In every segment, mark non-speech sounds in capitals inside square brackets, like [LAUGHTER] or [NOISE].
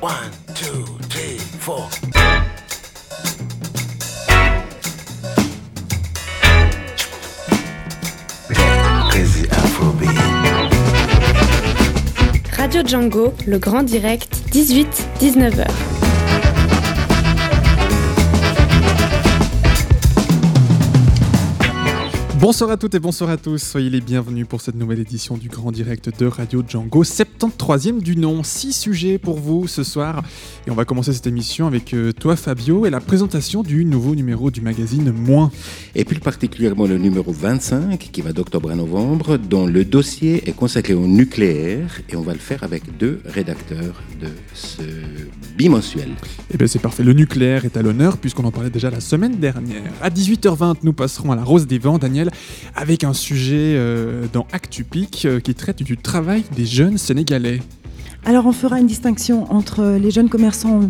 One, two, three, four. Crazy Afrobeat. Radio Django, le grand direct, 18-19h. Bonsoir à toutes et bonsoir à tous, soyez les bienvenus pour cette nouvelle édition du Grand Direct de Radio Django, 73e du nom, 6 sujets pour vous ce soir. Et on va commencer cette émission avec euh, toi Fabio et la présentation du nouveau numéro du magazine Moins. Et plus particulièrement le numéro 25 qui va d'octobre à novembre, dont le dossier est consacré au nucléaire et on va le faire avec deux rédacteurs de ce bimensuel. Et bien c'est parfait, le nucléaire est à l'honneur puisqu'on en parlait déjà la semaine dernière. À 18h20, nous passerons à la Rose des Vents, Daniel, avec un sujet euh, dans Actupic euh, qui traite du travail des jeunes sénégalais. Alors on fera une distinction entre les jeunes commerçants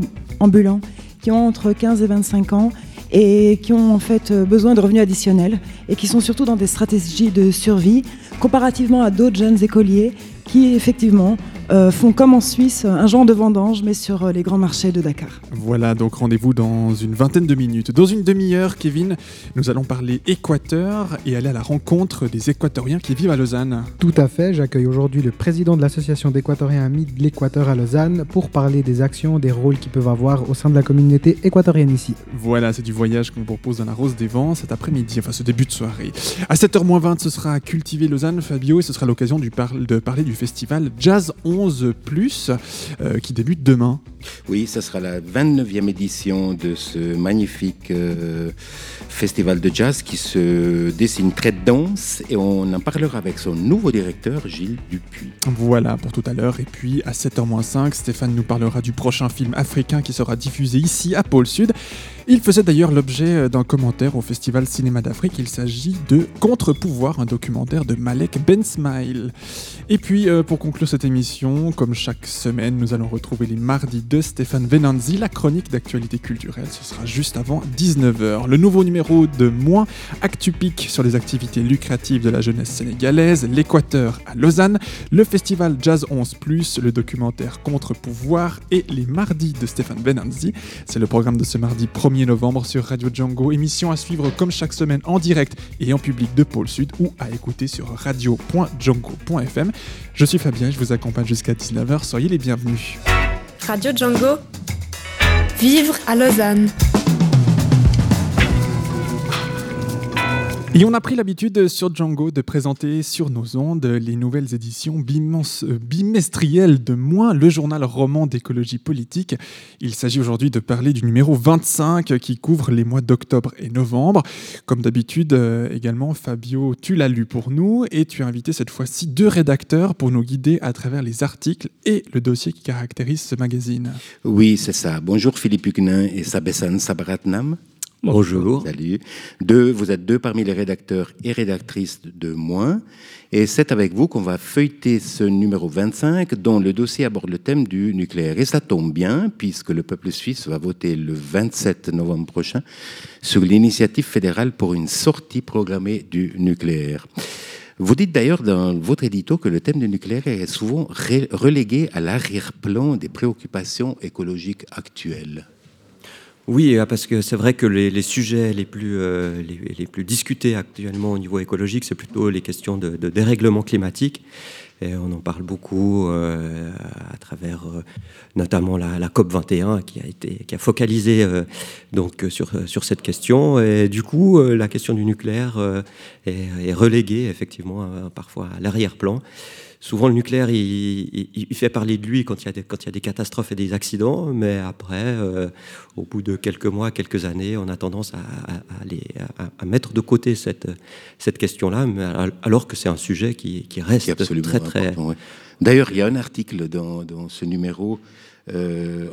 ambulants qui ont entre 15 et 25 ans et qui ont en fait euh, besoin de revenus additionnels et qui sont surtout dans des stratégies de survie comparativement à d'autres jeunes écoliers qui effectivement euh, font comme en Suisse un genre de vendange mais sur euh, les grands marchés de Dakar. Voilà, donc rendez-vous dans une vingtaine de minutes. Dans une demi-heure, Kevin, nous allons parler Équateur et aller à la rencontre des Équatoriens qui vivent à Lausanne. Tout à fait, j'accueille aujourd'hui le président de l'association d'Équatoriens Amis de l'Équateur à Lausanne pour parler des actions, des rôles qu'ils peuvent avoir au sein de la communauté équatorienne ici. Voilà, c'est du voyage qu'on vous propose dans la Rose des Vents cet après-midi, enfin ce début de soirée. À 7h20, ce sera Cultiver Lausanne, Fabio, et ce sera l'occasion par- de parler du festival Jazz 11 euh, qui débute demain. Oui, ça sera la 29e édition de ce magnifique euh, festival de jazz qui se dessine très dense et on en parlera avec son nouveau directeur, Gilles Dupuis. Voilà pour tout à l'heure. Et puis à 7h05, Stéphane nous parlera du prochain film africain qui sera diffusé ici à Pôle Sud. Il faisait d'ailleurs l'objet d'un commentaire au Festival Cinéma d'Afrique. Il s'agit de Contre-pouvoir, un documentaire de Malek Ben Smile. Et puis euh, pour conclure cette émission, comme chaque semaine, nous allons retrouver les mardis de Stéphane Venanzi, la chronique d'actualité culturelle. Ce sera juste avant 19h. Le nouveau numéro de Moins, Actupic sur les activités lucratives de la jeunesse sénégalaise, l'Équateur à Lausanne, le festival Jazz 11, le documentaire Contre-pouvoir et les mardis de Stéphane Venanzi. C'est le programme de ce mardi 1er novembre sur Radio Django. Émission à suivre comme chaque semaine en direct et en public de Pôle Sud ou à écouter sur radio.django.fm. Je suis Fabien, je vous accompagne jusqu'à 19h. Soyez les bienvenus. Radio Django. Vivre à Lausanne. Et on a pris l'habitude sur Django de présenter sur nos ondes les nouvelles éditions euh, bimestrielles de Moins, le journal roman d'écologie politique. Il s'agit aujourd'hui de parler du numéro 25 qui couvre les mois d'octobre et novembre. Comme d'habitude, euh, également, Fabio, tu l'as lu pour nous et tu as invité cette fois-ci deux rédacteurs pour nous guider à travers les articles et le dossier qui caractérise ce magazine. Oui, c'est ça. Bonjour Philippe Huguenin et Sabessan Sabaratnam. Bonjour. Salut. Deux, vous êtes deux parmi les rédacteurs et rédactrices de Moins. Et c'est avec vous qu'on va feuilleter ce numéro 25 dont le dossier aborde le thème du nucléaire. Et ça tombe bien puisque le peuple suisse va voter le 27 novembre prochain sur l'initiative fédérale pour une sortie programmée du nucléaire. Vous dites d'ailleurs dans votre édito que le thème du nucléaire est souvent relégué à l'arrière-plan des préoccupations écologiques actuelles. Oui, euh, parce que c'est vrai que les, sujets les plus, euh, les, plus discutés actuellement au niveau écologique, c'est plutôt les questions de, dérèglement climatique. Et on en parle beaucoup euh, à travers euh, notamment la, COP 21 qui a été qui a focalisé donc sur sur cette question. Et du coup, la question du nucléaire est, est reléguée effectivement parfois à l'arrière-plan. Souvent, le nucléaire, il, il- il fait parler de lui quand il, y a des, quand il y a des catastrophes et des accidents, mais après, euh, au bout de quelques mois, quelques années, on a tendance à, à- à aller- à- à mettre de côté cette, cette question-là, alors que c'est un sujet qui, qui reste qui très, très... ouais. D'ailleurs, il y a un article dans, dans ce numéro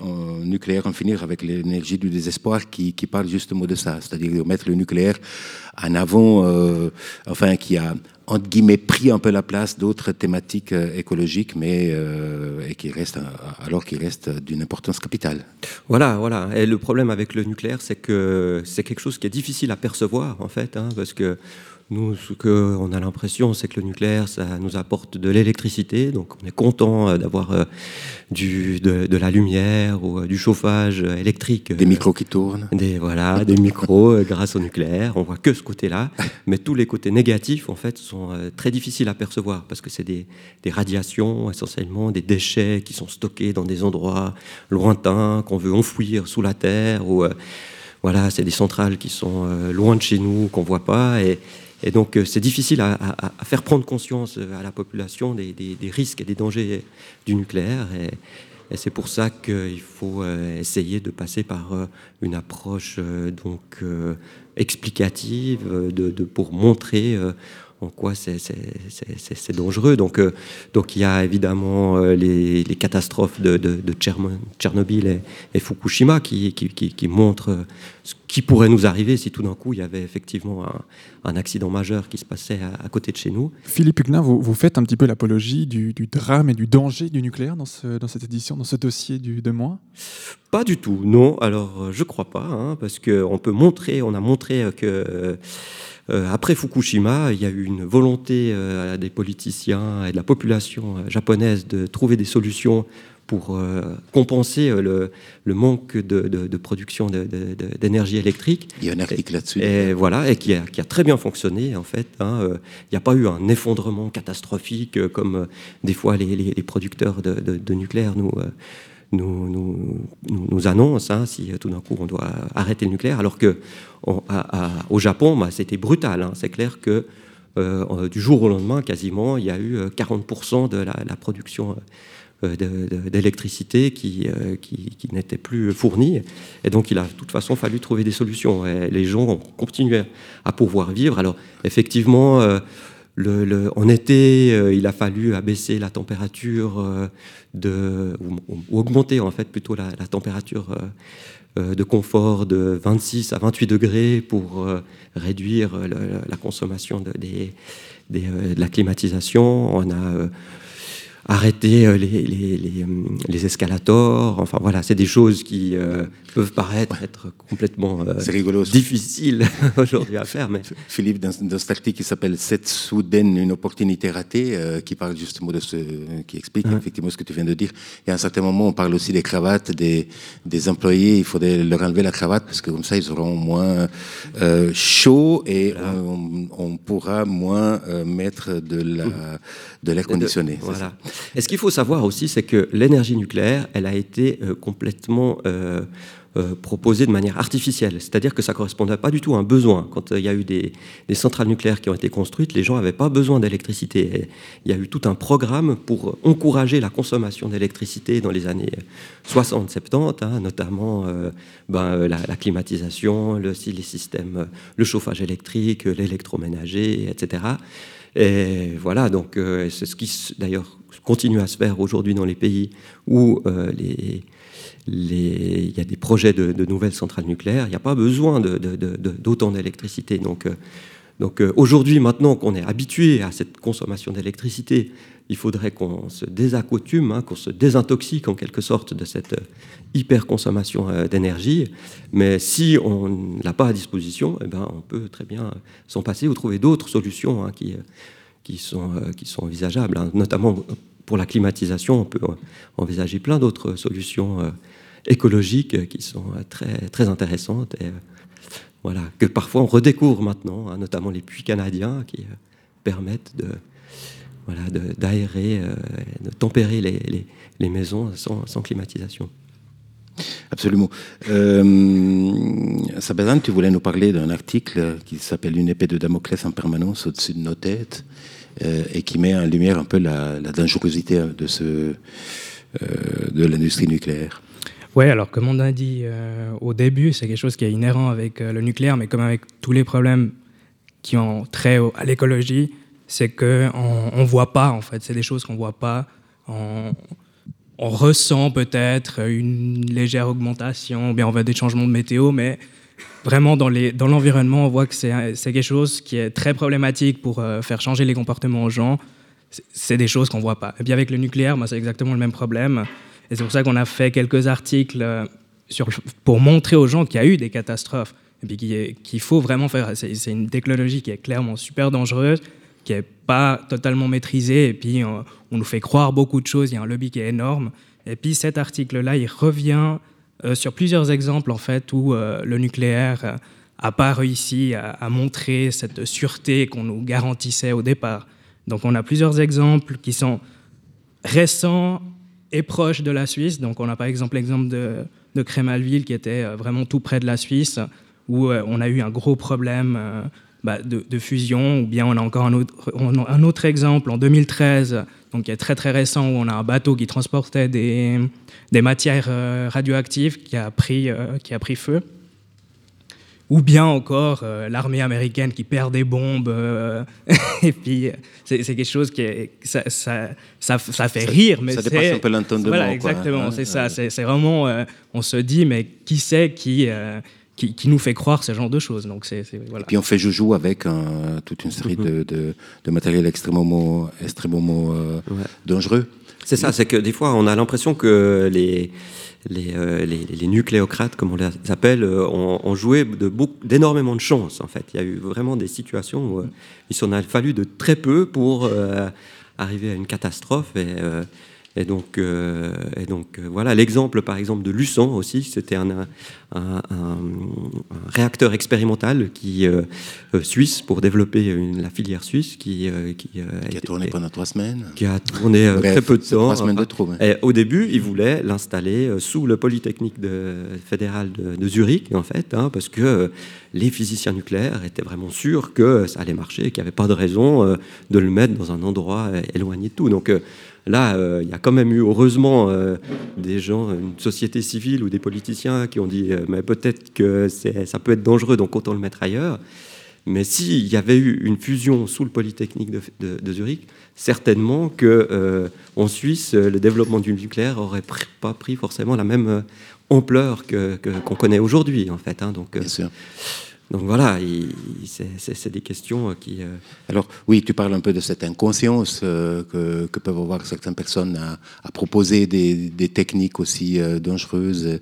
en nucléaire, en finir avec l'énergie du désespoir, qui, qui parle justement de ça, c'est-à-dire de mettre le nucléaire en avant, euh, enfin, qui a entre guillemets pris un peu la place d'autres thématiques euh, écologiques, mais euh, qui reste euh, alors qu'il reste d'une importance capitale. Voilà, voilà. Et le problème avec le nucléaire, c'est que c'est quelque chose qui est difficile à percevoir, en fait, hein, parce que Nous, ce qu'on a l'impression, c'est que le nucléaire, ça nous apporte de l'électricité. Donc, on est content euh, d'avoir euh, du, de, de la lumière ou euh, du chauffage électrique. Des micros qui tournent. Des, voilà, [LAUGHS] des micros grâce au nucléaire. On voit que ce côté-là. Mais tous les côtés négatifs, en fait, sont très difficiles à percevoir parce que c'est des, des radiations, essentiellement, des déchets qui sont stockés dans des endroits lointains qu'on veut enfouir sous la terre. Ou, voilà, c'est des centrales qui sont loin de chez nous, qu'on voit pas. Et, et donc, euh, c'est difficile à, faire prendre conscience euh, à la population des, risques et des dangers du nucléaire. Et, c'est pour ça qu'il faut euh, essayer de passer par une approche donc explicative de, pour montrer en quoi c'est- dangereux. Donc, donc il y a évidemment les, catastrophes de, de- de Tcherno- Tchernobyl et, Fukushima qui, montrent ce qui pourrait nous arriver si tout d'un coup il y avait effectivement un, un accident majeur qui se passait à, à côté de chez nous. Philippe Huguenin, vous, vous faites un petit peu l'apologie du, du drame et du danger du nucléaire dans, ce- dans cette édition, dans ce dossier du, de moi? Pas du tout, non. Alors, euh, je crois pas, hein, parce qu'on peut montrer, on a montré euh, que euh, après Fukushima, il y a eu une volonté euh, des politiciens et de la population japonaise de trouver des solutions pour euh, compenser euh, le, le manque de, de- de production d'énergie électrique. Il y a un article là-dessus. Et voilà, et qui a, qui a très bien fonctionné en fait. hein, euh, Il n'y a pas eu un effondrement catastrophique comme euh, des fois les, les- les producteurs de, de- nucléaire nous, nous, nous, nous- nous annoncent hein, si tout d'un coup on doit arrêter le nucléaire, alors que on- à- à- au Japon, bah, c'était brutal. hein. C'est clair que euh, du jour au lendemain, quasiment, il y a eu euh, 40% de la, la production d'électricité qui, euh, qui, qui n'était plus fournie. Et donc, il a de toute façon fallu trouver des solutions. Et les gens ont continué à pouvoir vivre. Alors, effectivement, euh, en été, euh, il a fallu abaisser la température euh, de, ou, augmenter en fait plutôt la, température euh, euh, de confort de 26 à 28 degrés pour euh, réduire euh, la consommation de, euh, de la climatisation. On a euh, arrêté euh, les, les, les, les escalators. Enfin voilà, c'est des choses qui euh, peuvent paraître être complètement euh, rigolo. difficiles [LAUGHS] aujourd'hui à faire, mais Philippe, dans, dans cet article qui s'appelle Cette soudaine, une opportunité ratée, euh, qui parle justement de ce, qui explique Ouais. effectivement ce que tu viens de dire. Et à un certain moment, on parle aussi des cravates des, des employés. Il faudrait leur enlever la cravate parce que comme ça, ils auront moins euh, chaud et on, on pourra moins euh, mettre de la, de l'air conditionné. Voilà. ça Et ce qu'il faut savoir aussi, c'est que l'énergie nucléaire, elle a été euh, complètement euh, euh, proposée de manière artificielle. C'est-à-dire que ça ne correspondait pas du tout à un besoin. Quand il y a eu des, centrales nucléaires qui ont été construites, les gens n'avaient pas besoin d'électricité. Il y a eu tout un programme pour encourager la consommation d'électricité dans les années 60-70, hein, notamment ben, la, climatisation, le, les systèmes, le chauffage électrique, l'électroménager, etc. Et voilà, donc c'est ce qui d'ailleurs continue à se faire aujourd'hui dans les pays où euh, il y a des projets de, nouvelles centrales nucléaires. Il n'y a pas besoin d'autant d'électricité. Donc, euh, donc euh, aujourd'hui, maintenant qu'on est habitué à cette consommation d'électricité, il faudrait qu'on se désaccoutume, hein, qu'on se désintoxique en quelque sorte de cette hyper-consommation euh, d'énergie. Mais si on ne l'a pas à disposition, eh ben, on peut très bien s'en passer ou trouver d'autres solutions hein, qui, qui, sont, qui sont envisageables. hein. Notamment pour la climatisation, on peut envisager plein d'autres solutions euh, écologiques euh, qui sont euh, très, très intéressantes. Et, voilà, que parfois on redécouvre maintenant, hein, notamment les puits canadiens qui permettent de, voilà, d'aérer, de tempérer les, les- maisons sans, climatisation. Absolument. Euh, Sabazan, tu voulais nous parler d'un article qui s'appelle Une épée de Damoclès en permanence au-dessus de nos têtes et qui met en lumière un peu la, dangerosité de, ce, euh, de l'industrie nucléaire. Oui, alors comme on a dit euh, au début, c'est quelque chose qui est inhérent avec euh, le nucléaire, mais comme avec tous les problèmes qui ont trait à l'écologie, c'est qu'on on voit pas, en fait. C'est des choses qu'on voit pas. On, on ressent peut-être une légère augmentation, ou bien on voit des changements de météo, mais vraiment dans l'environnement, on voit que c'est quelque chose qui est très problématique pour euh, faire changer les comportements aux gens. C'est- des choses qu'on voit pas. Et bien avec le nucléaire, moi, c'est exactement le même problème. Et c'est pour ça qu'on a fait quelques articles euh, pour montrer aux gens qu'il y a eu des catastrophes, et puis qu'il faut vraiment faire. C'est une technologie qui est clairement super dangereuse, qui n'est pas totalement maîtrisée, et puis on, on nous fait croire beaucoup de choses, il y a un lobby qui est énorme. Et puis cet article-là, il revient euh, sur plusieurs exemples en fait où euh, le nucléaire euh, a pas réussi à, montrer cette sûreté qu'on nous garantissait au départ. Donc on a plusieurs exemples qui sont récents et proches de la Suisse. Donc on a par exemple l'exemple de, de Crémalville qui était euh, vraiment tout près de la Suisse, où euh, on a eu un gros problème euh, bah, de, de fusion, ou bien on a encore un autre, un autre exemple en 2013, donc qui est très très récent, où on a un bateau qui transportait des, des matières euh, radioactives qui a pris, euh, qui a pris feu. Ou bien encore euh, l'armée américaine qui perd des bombes. euh, [LAUGHS] et puis, c'est quelque chose qui est. Ça, ça, ça, ça fait rire, mais ça dépasse un peu l'entendement, Voilà, exactement, c'est ça. C'est c'est vraiment. on se dit, mais qui c'est qui, qui, qui nous fait croire ce genre de choses Donc, c'est. Voilà. Puis on fait joujou avec un- toute une série de, de, de matériel extrêmement, extrêmement euh, Ouais. dangereux. C'est ça, c'est que des fois, on a l'impression que les, les, euh, les, les nucléocrates, comme on les appelle, euh, ont, ont joué de beaucoup- d'énormément de chance, en fait. Il y a eu vraiment des situations où euh, il s'en a fallu de très peu pour euh, arriver à une catastrophe. Et, euh, et donc, euh, et donc euh, voilà, l'exemple, par exemple, de Luçon aussi, c'était un, un, un- un réacteur expérimental qui, euh, euh, suisse pour développer une- la filière suisse qui, euh, qui, euh, Qui a été- tourné pendant trois semaines. qui a tourné Bref, très peu de temps. Trois semaines de trop. hein. et au début, ils voulaient l'installer sous le Polytechnique de, fédéral de, de Zurich, en fait, hein, parce que les physiciens nucléaires étaient vraiment sûrs que ça allait marcher, qu'il n'y avait pas de raison euh, de le mettre dans un endroit éloigné de tout. Donc euh, là, euh, il y a quand même eu, heureusement, euh, des gens, une société civile ou des politiciens qui ont dit, euh, mais peut-être que ça peut être dangereux, donc autant le mettre ailleurs. Mais s'il y avait eu une fusion sous le Polytechnique de, Zurich, certainement que en Suisse, le développement du nucléaire aurait pr- pas pris forcément la même ampleur que qu'on connaît aujourd'hui, en fait. hein. Donc, Bien sûr. Donc voilà, il- il- c'est- des questions euh, qui. euh, Alors oui, tu parles un peu de cette inconscience euh, que, que peuvent avoir certaines personnes à, à proposer des, des techniques aussi euh, dangereuses.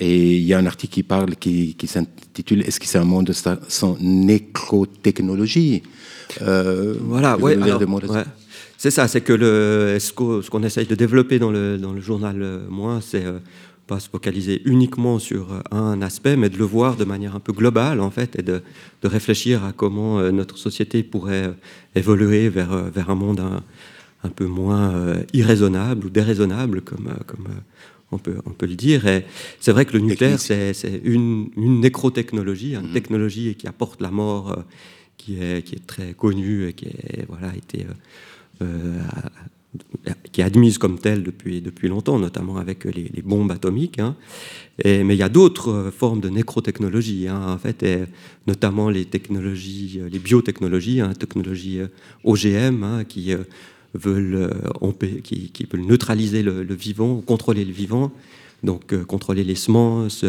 Et il y a un article qui parle, qui, qui s'intitule Est-ce que c'est un monde sa- sans nécrotechnologie Voilà, ouais. C'est ça, c'est que le, ce qu'on essaye de développer dans le, dans le journal Moins, c'est pas se focaliser uniquement sur euh, un aspect, mais de le voir de manière un peu globale, en fait, et de, de réfléchir à comment euh, notre société pourrait euh, évoluer vers, vers un monde un, un peu moins irraisonnable ou déraisonnable, comme, comme on, peut, on peut le dire. Et c'est vrai que le nucléaire, c'est c'est une, une nécrotechnologie, une technologie qui apporte la mort, qui, est, qui est très connue et qui est, voilà, été, euh, qui est admise comme telle depuis, depuis longtemps, notamment avec les, bombes atomiques. hein. Mais il y a d'autres euh, formes de nécrotechnologie, hein, en fait, et notamment les technologies, euh, les biotechnologies, hein, technologies euh, OGM, hein, qui veulent qui, qui neutraliser le, vivant, contrôler le vivant, donc contrôler les semences.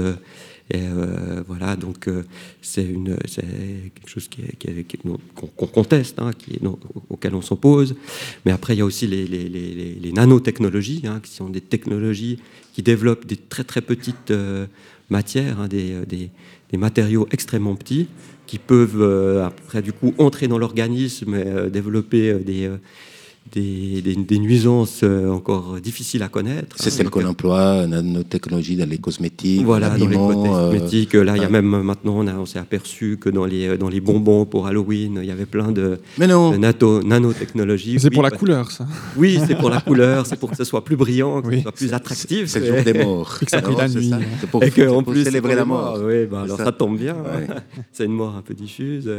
Et euh, voilà, donc euh, c'est quelque chose qui qu'on conteste, hein, auquel on s'oppose. Mais après, il y a aussi les, les- les- les- nanotechnologies, hein, qui sont des technologies qui développent des très très petites euh, matières, hein, des, des- des matériaux extrêmement petits, qui peuvent euh, après du coup entrer dans l'organisme et euh, développer euh, des, euh, des, des- des nuisances euh, encore difficiles à connaître. C'est hein. celle qu'on emploie, nanotechnologie dans les cosmétiques, voilà, dans les euh, cosmétiques. Là, il y a ouais. même maintenant, on, s'est aperçu que dans les, dans les bonbons pour Halloween, il y avait plein de, Mais non, de nato- nanotechnologies. C'est Oui, pour la bah, couleur, ça. Oui, c'est pour la couleur, c'est pour que ce soit plus brillant, que Oui. ce soit plus attractif. c'est le jour des morts. Et que ça brille Non, la c'est nuit. C'est pour, pour plus, célébrer la mort. Oui, bah, alors ça. ça. tombe bien. Ouais. [LAUGHS] c'est une mort un peu diffuse.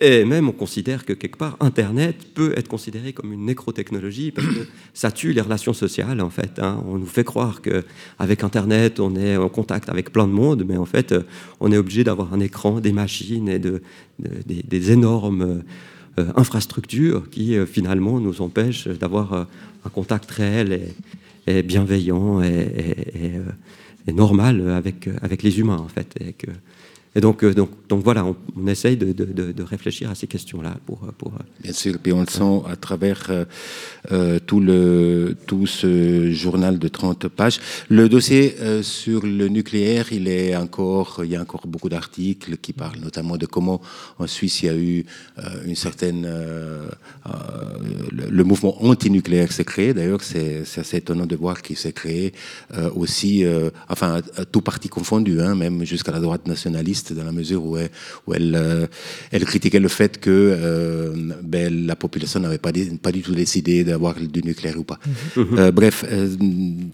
Et même, on considère que quelque part, Internet peut être considéré comme une nécrotechnologie parce que ça tue les relations sociales, en fait. hein. On nous fait croire qu'avec Internet, on est en contact avec plein de monde, mais en fait, euh, on est obligé d'avoir un écran, des machines et de, de- des, énormes euh, infrastructures qui, euh, finalement, nous empêchent d'avoir euh, un contact réel et, bienveillant et, euh, normal avec, avec les humains, en fait. Que- Et donc, euh, donc, donc voilà, on, on essaye de, de- de- de réfléchir à ces questions-là pour, euh, pour, euh, Bien sûr, puis on le sent à travers euh, tout, le, tout ce journal de 30 pages. Le dossier euh, sur le nucléaire, il, est encore, il y a encore beaucoup d'articles qui parlent notamment de comment en Suisse il y a eu euh, une certaine... le, mouvement anti-nucléaire s'est créé. D'ailleurs, c'est assez étonnant de voir qu'il s'est créé aussi, enfin, à tout parti confondu, hein, même jusqu'à la droite nationaliste, dans la mesure où elle, où elle, euh, elle critiquait le fait que euh, ben, la population n'avait pas, du tout décidé d'avoir du nucléaire ou pas. Euh, bref, euh,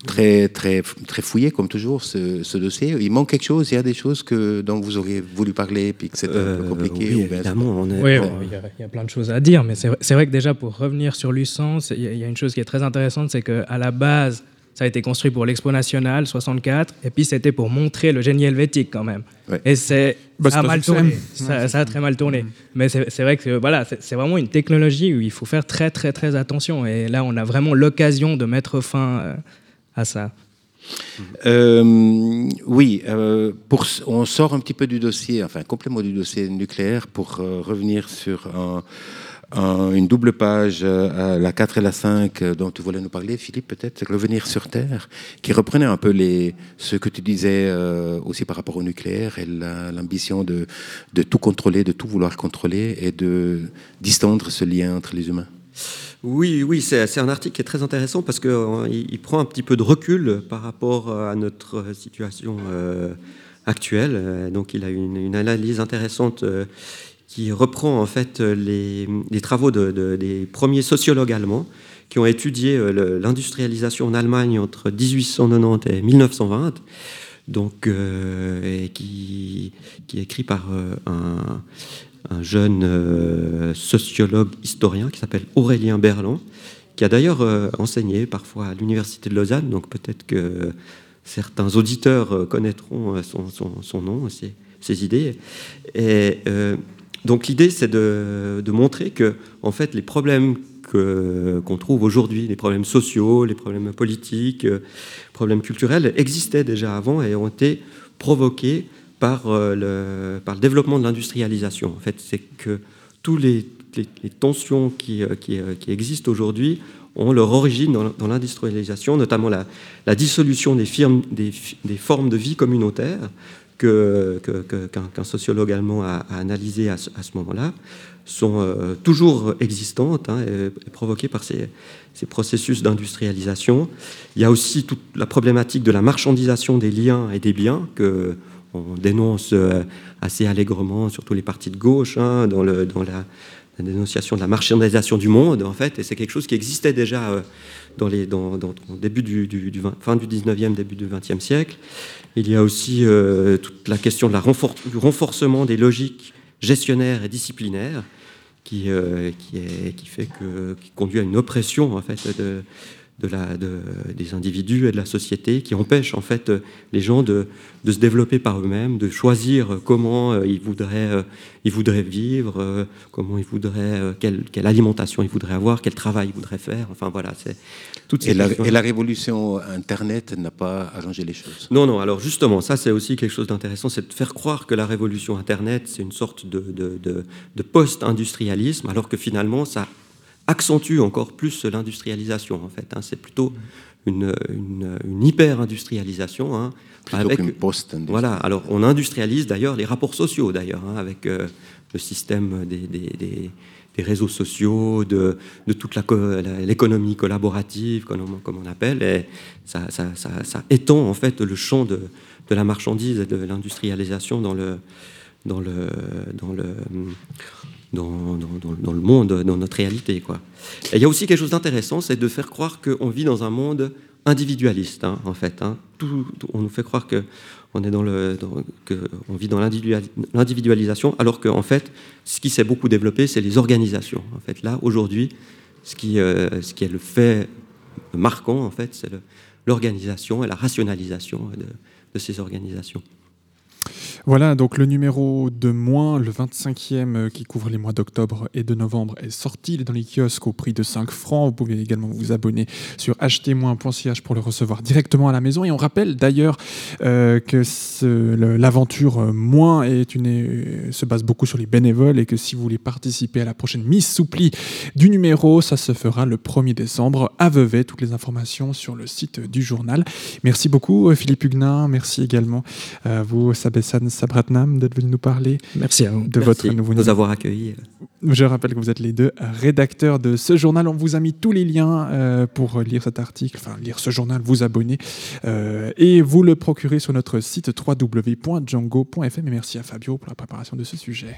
très, très, très fouillé, comme toujours, ce, ce dossier. Il manque quelque chose, il y a des choses que, dont vous auriez voulu parler, puis que c'était un peu compliqué. oui, ou bien- évidemment, on est, Oui, on- bon, il y, a- il y a plein de choses à dire, mais c'est vrai- que déjà pour revenir sur il y, a- il y a une chose qui est très intéressante, c'est qu'à la base, ça a été construit pour l'Expo nationale 64, et puis c'était pour montrer le génie helvétique quand même. Ouais. Et c'est Bah, ça a c'est mal tourné, Ouais, ça, ça a très mal tourné. Mais c'est c'est vrai que voilà, c'est c'est vraiment une technologie où il faut faire très très très attention. Et là, on a vraiment l'occasion de mettre fin euh, à ça. Euh, oui, euh, pour, on sort un petit peu du dossier, enfin complément du dossier nucléaire pour revenir sur un- une double page, euh, la 4 et la 5, euh, dont tu voulais nous parler, Philippe, peut-être, Revenir sur Terre, qui reprenait un peu les, ce que tu disais euh, aussi par rapport au nucléaire et la- l'ambition de, de tout contrôler, de tout vouloir contrôler et de distendre ce lien entre les humains. Oui, oui, c'est un article qui est très intéressant parce qu'il il il prend un petit peu de recul par rapport à notre situation actuelle. Donc, il a une, analyse intéressante qui reprend en fait les, les travaux de- de- des premiers sociologues allemands qui ont étudié euh, l'industrialisation en Allemagne entre 1890 et 1920. Donc, euh, et qui, est écrit par euh, un, un jeune euh, sociologue historien qui s'appelle Aurélien Berland, qui a d'ailleurs euh, enseigné parfois à l'université de Lausanne, donc peut-être que certains auditeurs euh, connaîtront euh, son, nom, ses, ses idées. Et euh, donc l'idée, c'est de, montrer que, en fait, les problèmes qu'on trouve aujourd'hui, les problèmes sociaux, les problèmes politiques, euh, problèmes culturels, existaient déjà avant et ont été provoqués par, euh, le, par le développement de l'industrialisation. En fait, c'est que tous les, les- les tensions qui, euh, qui, qui existent aujourd'hui ont leur origine dans, l'industrialisation, notamment la, la dissolution des, firmes, des, des formes de vie communautaires qu'un, sociologue allemand a, a analysé à ce, moment-là, sont euh, toujours existantes hein, et, provoquées par ces, ces processus d'industrialisation. Il y a aussi toute la problématique de la marchandisation des liens et des biens que on dénonce euh, assez allègrement, surtout les partis de gauche, hein, dans, le, dans la, la dénonciation de la marchandisation du monde, en fait, et c'est quelque chose qui existait déjà euh, dans les, dans, dans- au début du, du- du 20 fin du 19e, début du 20e siècle. Il y a aussi euh, toute la question de la du renforcement des logiques gestionnaires et disciplinaires qui, euh, qui, est, qui fait que, qui conduit à une oppression en fait de, de la, de- des individus et de la société, qui empêche en fait les gens de, de se développer par eux-mêmes, de choisir comment euh, ils voudraient, euh, ils voudraient vivre, euh, comment ils voudraient, quelle, quelle alimentation ils voudraient avoir, quel travail ils voudraient faire. Enfin voilà, c'est toutes ces Et la, et la révolution Internet n'a pas arrangé les choses. Non, non, alors justement, ça c'est aussi quelque chose d'intéressant, c'est de faire croire que la révolution Internet, c'est une sorte de- de post-industrialisme, alors que finalement, ça accentue encore plus l'industrialisation, en fait. hein. C'est plutôt une, une- une hyper-industrialisation. hein, Plutôt avec- qu'une post Voilà, alors on industrialise d'ailleurs les rapports sociaux, d'ailleurs, hein, avec euh, le système des, des- des- des réseaux sociaux, de, de toute la co- la- l'économie collaborative, comme on, comme on appelle, et ça, ça- ça- ça étend en fait le champ de, de la marchandise et de l'industrialisation dans le, dans le, dans le, dans, le monde, dans notre réalité. Quoi. Il y a aussi quelque chose d'intéressant, c'est de faire croire qu'on vit dans un monde individualiste, hein, en fait. hein. On nous fait croire que on vit dans l'individual- l'individualisation, alors qu'en fait, ce qui s'est beaucoup développé, c'est les organisations. En fait, là, aujourd'hui, ce qui, euh, est le fait marquant, en fait, c'est l'organisation et la rationalisation de ces organisations. Voilà, donc le numéro de moins, le 25e euh, qui couvre les mois d'octobre et de novembre est sorti. Il est dans les kiosques au prix de 5 francs. Vous pouvez également vous abonner sur acheter-moins.ch pour le recevoir directement à la maison. Et on rappelle d'ailleurs euh, que l'aventure euh, moins est une, se base beaucoup sur les bénévoles et que si vous voulez participer à la prochaine mise sous pli du numéro, ça se fera le 1er décembre à. Toutes les informations sur le site du journal. Merci beaucoup Philippe Huguenin. Merci également à vous Sabessan Sabratnam d'être venu nous parler Merci à vous. de Merci votre de nouveau nous avoir accueillis. Je rappelle que vous êtes les deux rédacteurs de ce journal. On vous a mis tous les liens euh, pour lire cet article, enfin lire ce journal, vous abonner euh, et vous le procurer sur notre site www.django.fm. Et merci à Fabio pour la préparation de ce sujet.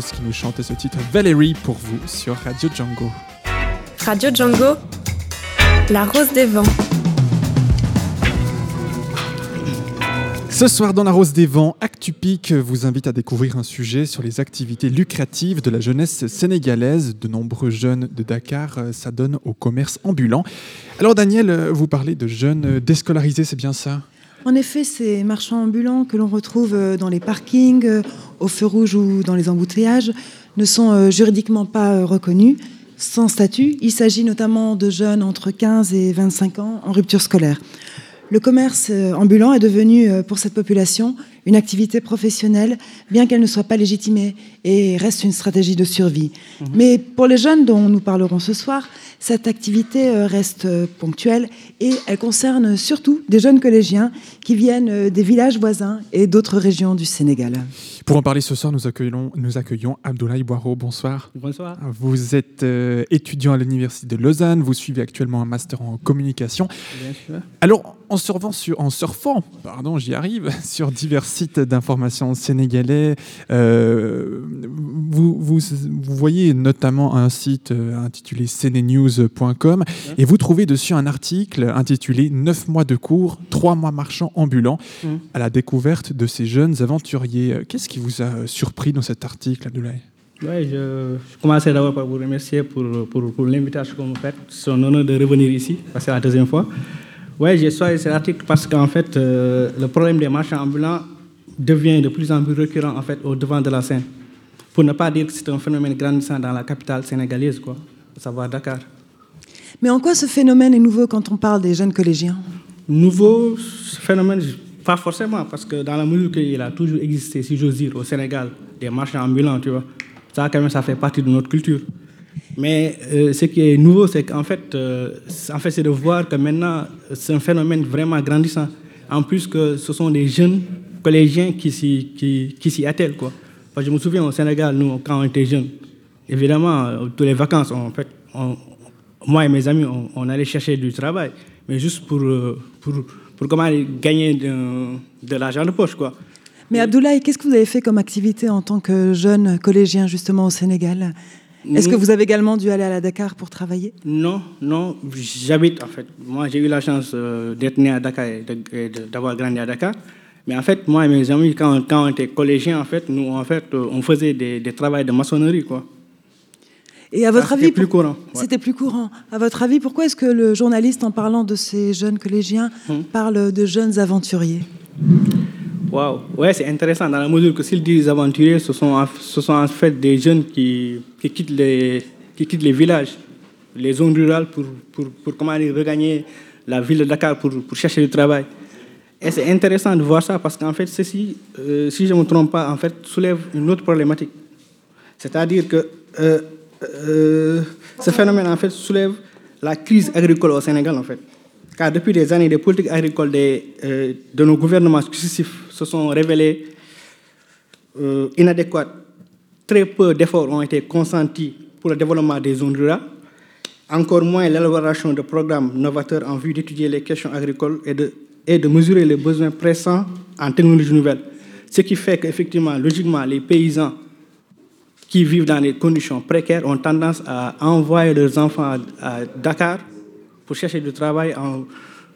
Qui nous chantait ce titre Valerie pour vous sur Radio Django. Radio Django, la rose des vents. Ce soir dans la Rose des Vents, Actupic vous invite à découvrir un sujet sur les activités lucratives de la jeunesse sénégalaise. De nombreux jeunes de Dakar euh, s'adonnent au commerce ambulant. Alors Daniel, euh, vous parlez de jeunes déscolarisés, c'est bien ça? En effet, ces marchands ambulants que l'on retrouve euh, dans les parkings, au feu rouge ou dans les embouteillages ne sont euh, juridiquement pas euh, reconnus, sans statut. Il s'agit notamment de jeunes entre 15 et 25 ans en rupture scolaire. Le commerce euh, ambulant est devenu pour cette population une activité professionnelle, bien qu'elle ne soit pas légitimée et reste une stratégie de survie. Mais pour les jeunes dont nous parlerons ce soir, cette activité euh, reste euh, ponctuelle et elle concerne surtout des jeunes collégiens qui viennent euh, des villages voisins et d'autres régions du Sénégal. Pour en parler ce soir, nous accueillons, nous accueillons Abdoulaye Boiro. Bonsoir. Bonsoir. Vous êtes euh, étudiant à l'Université de Lausanne, vous suivez actuellement un master en communication. Bien sûr. Alors, en surfant, sur, en surfant pardon, j'y arrive, [LAUGHS] sur divers sites d'information sénégalais, euh, vous, vous, vous voyez notamment un site euh, intitulé cnenews.com et vous trouvez dessus un article intitulé 9 mois de cours, 3 mois marchands ambulants Mhm. à la découverte de ces jeunes aventuriers. Qu'est-ce qui vous a surpris dans cet article, Abdoulaye? Ouais, je, je commençais d'abord par vous remercier pour, pour, pour l'invitation que vous faites. C'est un honneur de revenir ici, parce que c'est la deuxième fois. Ouais, j'ai choisi cet article parce qu'en fait, euh, le problème des marchands ambulants devient de plus en plus récurrent en fait, au devant de la scène. Pour ne pas dire que c'est un phénomène grandissant dans la capitale sénégalaise, quoi, à savoir Dakar. Mais en quoi ce phénomène est nouveau quand on parle des jeunes collégiens? Nouveau ce phénomène, pas forcément, parce que dans la mesure qu'il a toujours existé, si j'ose dire, au Sénégal, des marchands ambulants, tu vois, ça quand même, ça fait partie de notre culture. Mais euh, ce qui est nouveau, c'est qu'en fait, euh, en fait, c'est de voir que maintenant, c'est un phénomène vraiment grandissant. En plus que ce sont des jeunes collégiens qui s'y, qui, qui s'y attellent. Quoi. Parce que je me souviens au Sénégal, nous, quand on était jeunes, évidemment, euh, toutes les vacances, en fait, on- moi et mes amis, on, on allait chercher du travail, mais juste pour, euh, pour, pour comment gagner de, de l'argent de poche. Quoi. Mais Abdoulaye, qu'est-ce que vous avez fait comme activité en tant que jeune collégien justement au Sénégal? Est-ce que vous avez également dû aller à la Dakar pour travailler? Non, non, j'habite en fait. Moi, j'ai eu la chance euh, d'être né à Dakar et d'avoir grandi à Dakar. Mais en fait, moi et mes amis, quand, quand on était collégiens, en fait, nous, en fait, euh, on faisait des, des travaux de maçonnerie, quoi. Et à votre Ah, avis, c'était plus pour- courant, ouais. C'était plus courant. À votre avis, pourquoi est-ce que le journaliste, en parlant de ces jeunes collégiens, Hum. parle de jeunes aventuriers? Waouh, ouais, c'est intéressant dans la mesure que s'ils disent aventuriers, ce sont, en- ce sont en fait des jeunes qui, qui, quittent, les, qui quittent les villages, les zones rurales pour, pour, pour comment dire, regagner la ville de Dakar pour, pour chercher du travail. Et c'est intéressant de voir ça parce qu'en fait, ceci, euh, si je ne me trompe pas, en fait, soulève une autre problématique. C'est-à-dire que euh, euh, ce phénomène en fait soulève la crise agricole au Sénégal en fait. Car depuis des années, les politiques agricoles de nos gouvernements successifs se sont révélées inadéquates. Très peu d'efforts ont été consentis pour le développement des zones rurales. Encore moins l'élaboration de programmes novateurs en vue d'étudier les questions agricoles et de, et de mesurer les besoins pressants en technologies nouvelles. Ce qui fait qu'effectivement, logiquement, les paysans qui vivent dans des conditions précaires ont tendance à envoyer leurs enfants à, Dakar pour chercher du travail,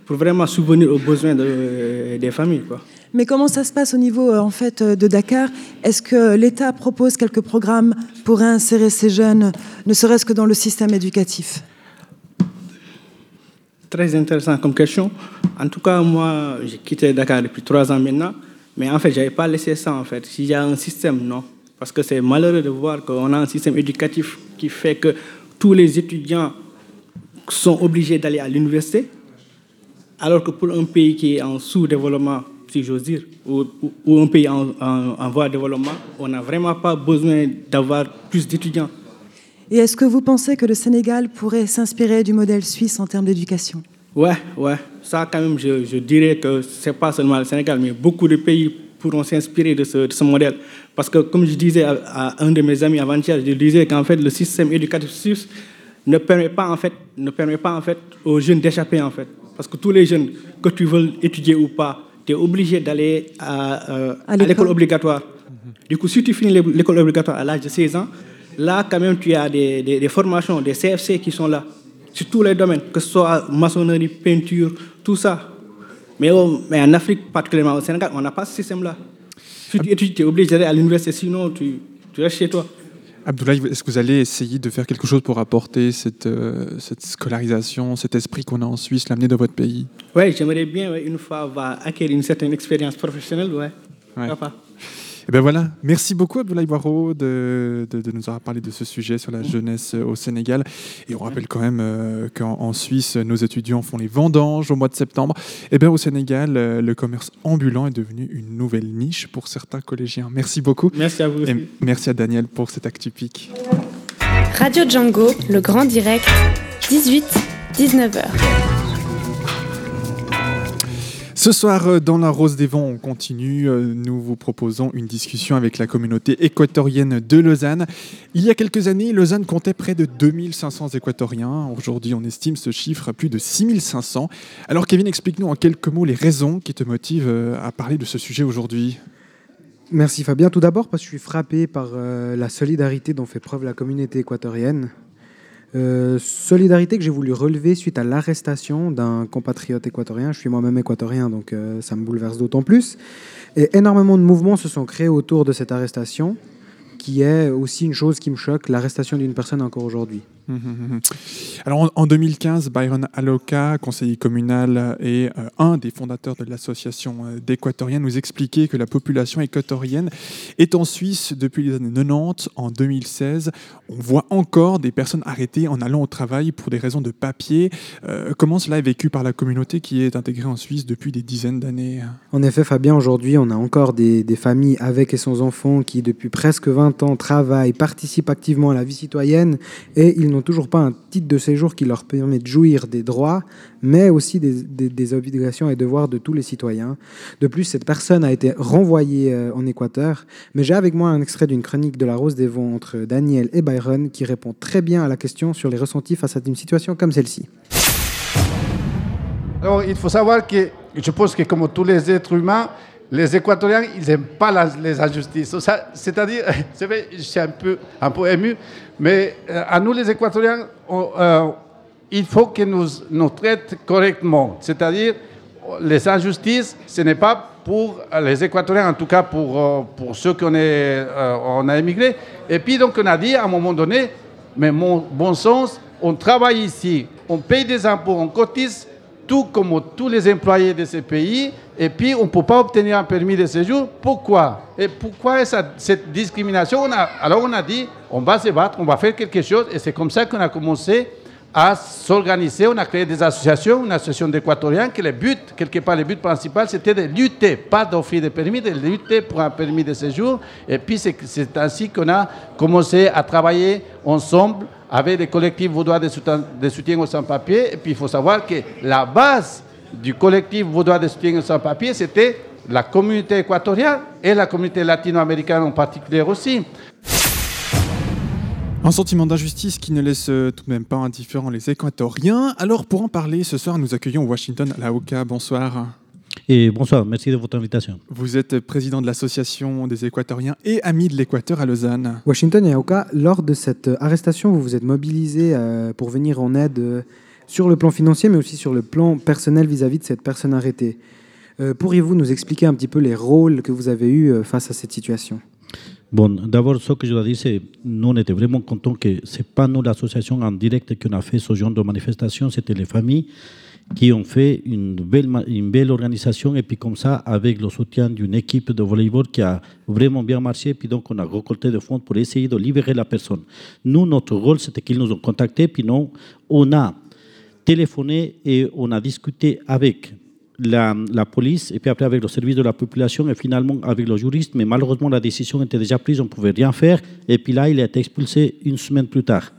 pour vraiment subvenir aux besoins de- des familles. Mais comment ça se passe au niveau euh, en fait euh, de Dakar? Est-ce que l'État propose quelques programmes pour réinsérer ces jeunes, ne serait-ce que dans le système éducatif? Très intéressant comme question. En tout cas, moi, j'ai quitté Dakar depuis trois ans maintenant, mais en fait, je n'avais pas laissé ça. En fait, s'il y a un système, non, parce que c'est malheureux de voir qu'on a un système éducatif qui fait que tous les étudiants sont obligés d'aller à l'université, alors que pour un pays qui est en sous-développement, si j'ose dire, ou, un pays en voie de développement, on n'a vraiment pas besoin d'avoir plus d'étudiants. Et est-ce que vous pensez que le Sénégal pourrait s'inspirer du modèle suisse en termes d'éducation? Ouais, ouais. Ça, quand même, je, je dirais que c'est pas seulement le Sénégal, mais beaucoup de pays pourront s'inspirer de ce, de ce modèle. Parce que, comme je disais à, à un de mes amis avant-hier, je disais qu'en fait, le système éducatif suisse ne permet pas, en fait, ne permet pas, en fait, aux jeunes d'échapper, en fait. Parce que tous les jeunes, que tu veux étudier ou pas, tu es obligé d'aller à, euh, À l'école. obligatoire. Du coup, si tu finis l'é- l'école obligatoire à l'âge de 16 ans, là, quand même, tu as des, des- des formations, des CFC qui sont là, sur tous les domaines, que ce soit maçonnerie, peinture, tout ça. Mais, en Afrique, particulièrement au Sénégal, on n'a pas ce système-là. Si tu étudies, tu es obligé d'aller à l'université, sinon tu, tu restes chez toi. Abdoulaye, est-ce que vous allez essayer de faire quelque chose pour apporter cette, euh, cette scolarisation, cet esprit qu'on a en Suisse, l'amener dans votre pays? Oui, j'aimerais bien, ouais, une fois, va acquérir une certaine expérience professionnelle, ouais. Ouais. Et ben voilà, merci beaucoup Abdoulaye Boiro de, de- de nous avoir parlé de ce sujet sur la jeunesse euh, au Sénégal. Et on rappelle quand même euh, qu'en en Suisse, nos étudiants font les vendanges au mois de septembre. Et bien au Sénégal, euh, le commerce ambulant est devenu une nouvelle niche pour certains collégiens. Merci beaucoup. Merci à vous aussi. Et merci à Daniel pour cet actu pic. Radio Django, le grand direct, 18-19h. Ce soir, euh, dans la Rose des Vents, on continue. Euh, Nous vous proposons une discussion avec la communauté équatorienne de Lausanne. Il y a quelques années, Lausanne comptait près de 2500 équatoriens. Aujourd'hui, on estime ce chiffre à plus de 6500. Alors, Kevin, explique-nous en quelques mots les raisons qui te motivent euh, à parler de ce sujet aujourd'hui. Merci Fabien. Tout d'abord parce que je suis frappé par la solidarité dont fait preuve la communauté équatorienne. Euh, solidarité que j'ai voulu relever suite à l'arrestation d'un compatriote équatorien. Je suis moi-même équatorien, donc euh, ça me bouleverse d'autant plus. Et énormément de mouvements se sont créés autour de cette arrestation, qui est aussi une chose qui me choque, l'arrestation d'une personne encore aujourd'hui. [LAUGHS] Alors en, en 2015, Byron Aloka, conseiller communal et euh, un des fondateurs de l'association euh, d'Équatoriens, nous expliquait que la population équatorienne est en Suisse depuis les années 90. En 2016, on voit encore des personnes arrêtées en allant au travail pour des raisons de papier. Euh, comment cela est vécu par la communauté qui est intégrée en Suisse depuis des dizaines d'années? En effet, Fabien, aujourd'hui, on a encore des, des familles avec et sans enfants qui, depuis presque 20 20 ans, travaillent, participent activement à la vie citoyenne et ils n'ont toujours pas un titre de séjour qui leur permet de jouir des droits, mais aussi des, obligations et devoirs de tous les citoyens. De plus, cette personne a été renvoyée euh, en Équateur, mais j'ai avec moi un extrait d'une chronique de la Rose des Vents entre Daniel et Byron qui répond très bien à la question sur les ressentis face à une situation comme celle-ci. Alors, il faut savoir que je pense que comme tous les êtres humains, les Équatoriens, ils n'aiment pas les injustices. C'est-à-dire, [LAUGHS] je suis un peu, un peu ému, mais euh, à nous les Équatoriens, euh, il faut que nous nous traitent correctement. C'est-à-dire, les injustices, ce n'est pas pour les Équatoriens, en tout cas pour, euh, pour ceux qu'on est, euh, on a émigré. Et puis, donc, on a dit à un moment donné, mais mon bon sens, on travaille ici, on paye des impôts, on cotise, tout comme tous les employés de ces pays, et puis on ne peut pas obtenir un permis de séjour. Pourquoi? Et pourquoi cette discrimination? Alors on a dit, on va se battre, on va faire quelque chose, et c'est comme ça qu'on a commencé à s'organiser. On a créé des associations, une association d'Équatoriens, que le but, quelque part, le but principal, c'était de lutter, pas d'offrir des permis, de lutter pour un permis de séjour. Et puis c'est c'est ainsi qu'on a commencé à travailler ensemble avec les collectifs vaudois de soutien, de soutien aux sans-papiers. Et puis il faut savoir que la base du collectif vaudois de soutien aux sans-papiers, c'était la communauté équatorienne et la communauté latino-américaine en particulier aussi. Un sentiment d'injustice qui ne laisse tout de même pas indifférents les Équatoriens. Alors pour en parler, ce soir nous accueillons Washington Laoka. Bonsoir. Et bonsoir, merci de votre invitation. Vous êtes président de l'association des Équatoriens et ami de l'Équateur à Lausanne. Washington et Aoka, lors de cette arrestation, vous vous êtes mobilisé euh, pour venir en aide euh, sur le plan financier, mais aussi sur le plan personnel vis-à-vis de cette personne arrêtée. Euh, Pourriez-vous nous expliquer un petit peu les rôles que vous avez eus euh, face à cette situation? Bon, d'abord, ce que je dois dire, c'est nous, on était vraiment contents que ce n'est pas nous, l'association en direct, qui a fait ce genre de manifestation, c'était les familles qui ont fait une belle, organisation et puis comme ça, avec le soutien d'une équipe de volleyball qui a vraiment bien marché, puis donc on a récolté des fonds pour essayer de libérer la personne. Nous, notre rôle, c'était qu'ils nous ont contactés, puis nous, on a téléphoné et on a discuté avec la, police et puis après avec le service de la population et finalement avec le juriste, mais malheureusement la décision était déjà prise, on ne pouvait rien faire et puis là il a été expulsé une semaine plus tard.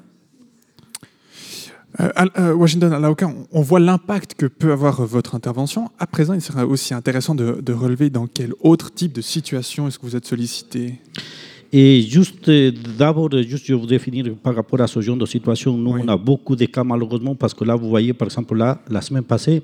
Euh, euh, Washington Laoka, on, voit l'impact que peut avoir votre intervention. À présent, il serait aussi intéressant de relever dans quel autre type de situation est-ce que vous êtes sollicité? Et juste d'abord, juste je voudrais finir par rapport à ce genre de situation. Nous, on a beaucoup de cas malheureusement parce que là, vous voyez, par exemple, là, la semaine passée,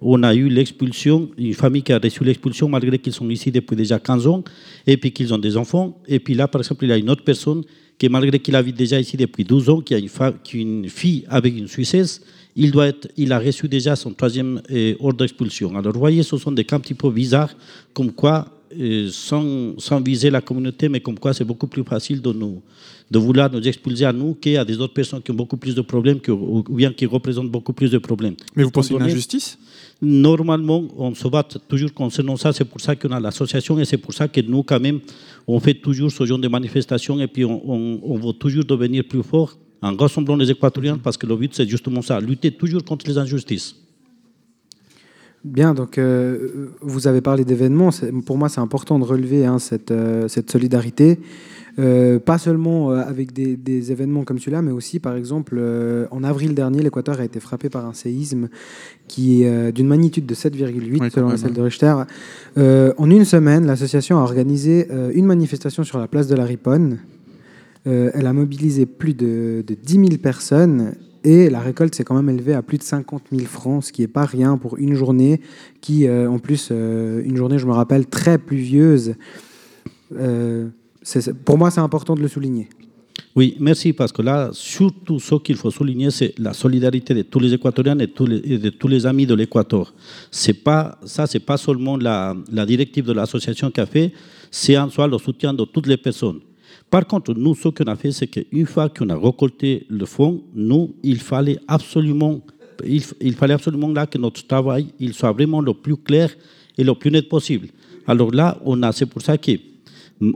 on a eu l'expulsion, une famille qui a reçu l'expulsion malgré qu'ils sont ici depuis déjà 15 ans et puis qu'ils ont des enfants. Et puis là, par exemple, il y a une autre personne qui, malgré qu'il habite déjà ici depuis 12 ans, qui a une, fa- qui a une fille avec une Suissesse, il, doit être, il a reçu déjà son troisième euh, ordre d'expulsion. Alors, vous voyez, ce sont des cas un petit peu bizarres, comme quoi, euh, sans, sans viser la communauté, mais comme quoi c'est beaucoup plus facile de, nous, de vouloir nous expulser à nous qu'à des autres personnes qui ont beaucoup plus de problèmes que, ou bien qui représentent beaucoup plus de problèmes. Mais vous pensez une donné- injustice? Normalement, on se bat toujours concernant ça. C'est pour ça qu'on a l'association et c'est pour ça que nous, quand même, on fait toujours ce genre de manifestations et puis on, on, on veut toujours devenir plus fort en rassemblant les Équatoriens parce que le but, c'est justement ça, lutter toujours contre les injustices. Bien, donc euh, vous avez parlé d'événements. Pour moi, c'est important de relever hein, cette, euh, cette solidarité. Euh, pas seulement avec des, des événements comme celui-là, mais aussi, par exemple, en avril dernier, l'Équateur a été frappé par un séisme qui est d'une magnitude de 7,8 quand selon celle hein. de Richter. En une semaine, l'association a organisé une manifestation sur la place de la Riponne. Euh, elle a mobilisé plus de, de 10 000 personnes et la récolte s'est quand même élevée à plus de 50 000 francs, ce qui n'est pas rien pour une journée qui, euh, en plus, euh, une journée, je me rappelle, très pluvieuse. Euh, pour moi, c'est important de le souligner. Oui, merci, parce que là, surtout ce qu'il faut souligner, c'est la solidarité de tous les Équatoriens et, de tous les amis de l'Équateur. Ça, c'est pas seulement la, directive de l'association qui c'est en soi le soutien de toutes les personnes. Par contre, nous, ce qu'on a fait, c'est qu'une fois qu'on a récolté le fonds, nous, il fallait absolument, il, fallait absolument là que notre travail, il soit vraiment le plus clair et le plus net possible. Alors là, on a, c'est pour ça que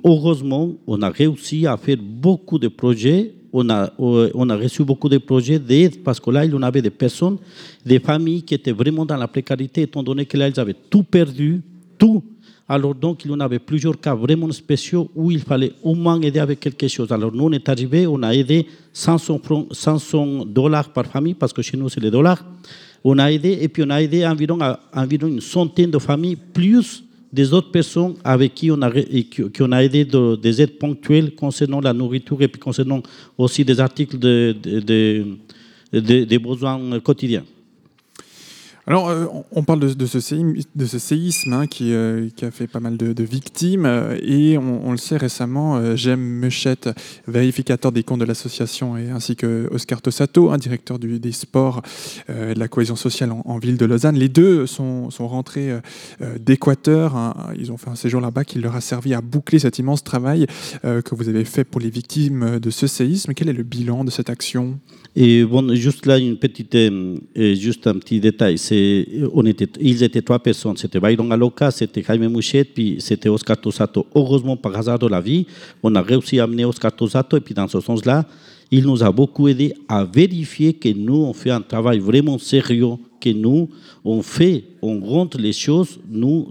Heureusement, on a réussi à faire beaucoup de projets. On a, euh, on a reçu beaucoup de projets d'aide parce que là, il y avait des personnes, des familles qui étaient vraiment dans la précarité, étant donné que là, ils avaient tout perdu, tout. Alors donc, il y en avait plusieurs cas vraiment spéciaux où il fallait au moins aider avec quelque chose. Alors nous, on est arrivé, on a aidé 500, francs- 500 dollars par famille, parce que chez nous, c'est les dollars. On a aidé, et puis on a aidé environ, environ une centaine de familles, plus des autres personnes avec qui on a, qui, on a aidé de- des aides ponctuelles concernant la nourriture et puis concernant aussi des articles de- des besoins quotidiens. Alors, euh, on- parle de, ce séisme, hein, qui, euh, qui a fait pas mal de, victimes. euh, et on, le sait récemment, Jem Mechette, vérificateur des comptes de l'association, ainsi que Oscar Tossato, un directeur des sports et de la cohésion sociale en, ville de Lausanne. Les deux sont, rentrés d'Équateur. hein. ils ont fait un séjour là-bas qui leur a servi à boucler cet immense travail que vous avez fait pour les victimes de ce séisme. Quel est le bilan de cette action? Et bon, juste là, une petite, juste un petit détail. On était, ils étaient trois personnes. C'était Byron Aloca, c'était Jaime Mouchette, puis c'était Oscar Tosato. Heureusement, par hasard de la vie, on a réussi à amener Oscar Tosato. Et puis, dans ce sens-là, il nous a beaucoup aidé à vérifier que nous, on fait un travail vraiment sérieux, que nous, on fait, on rentre les choses. Nous,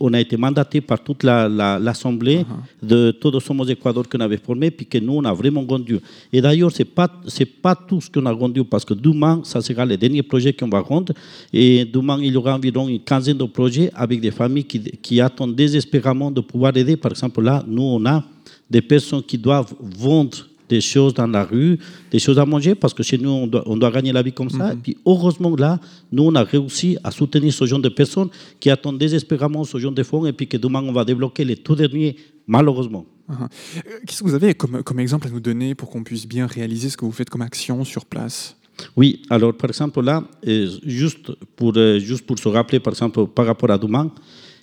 on a été mandaté par toute la- la- l'Assemblée de Todos Somos Ecuador qu'on avait formé, puis que nous, on a vraiment rendu. Et d'ailleurs, ce n'est pas, c'est pas tout ce qu'on a rendu, parce que demain, ça sera le dernier projet qu'on va rendre. Et demain, il y aura environ une quinzaine de projets avec des familles qui, qui attendent désespérément de pouvoir aider. Par exemple, là, nous, on a des personnes qui doivent vendre des choses dans la rue, des choses à manger, parce que chez nous, on doit, on doit gagner la vie comme ça. Et puis, heureusement, là, nous, on a réussi à soutenir ce genre de personnes qui attendent désespérément ce genre de fonds, et puis que demain, on va débloquer les tout derniers, malheureusement. Uh-huh. Euh, Qu'est-ce que vous avez comme, comme exemple à nous donner pour qu'on puisse bien réaliser ce que vous faites comme action sur place? Oui, alors par exemple là, euh, juste, pour, euh, juste pour se rappeler, par exemple, par rapport à demain,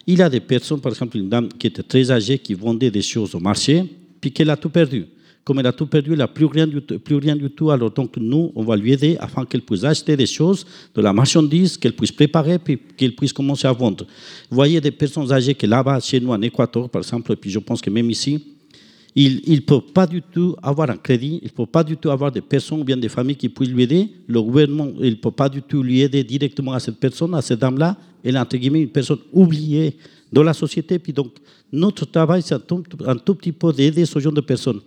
il y a des personnes, par exemple une dame qui était très âgée, qui vendait des choses au marché, puis qu'elle a tout perdu. Comme elle a tout perdu, elle n'a plus rien, du plus rien du tout. Alors donc nous, on va lui aider afin qu'elle puisse acheter des choses, de la marchandise, qu'elle puisse préparer, puis qu'elle puisse commencer à vendre. Vous voyez des personnes âgées qui là-bas, chez nous en Équateur, par exemple, et puis je pense que même ici, il ne peut pas du tout avoir un crédit, il ne peut pas du tout avoir des personnes ou bien des familles qui puissent lui aider. Le gouvernement, il ne peut pas du tout lui aider directement à cette personne, à cette dame-là. Elle est entre guillemets une personne oubliée dans la société. Puis donc, notre travail, c'est un un tout petit peu d'aider ce genre de personnes.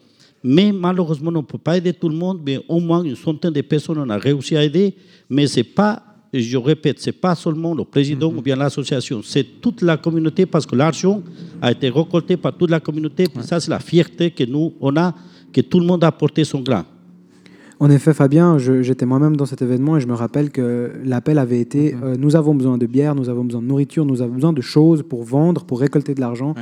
Mais malheureusement, on ne peut pas aider tout le monde, mais au moins une centaine de personnes, on a réussi à aider. Mais ce n'est pas, je répète, ce n'est pas seulement le président ou bien l'association, c'est toute la communauté parce que l'argent a été récolté par toute la communauté. Ça, c'est la fierté que nous, on a, que tout le monde a apporté son grain. En effet, Fabien, j'étais moi-même dans cet événement et je me rappelle que l'appel avait été euh, nous avons besoin de bière, nous avons besoin de nourriture, nous avons besoin de choses pour vendre, pour récolter de l'argent.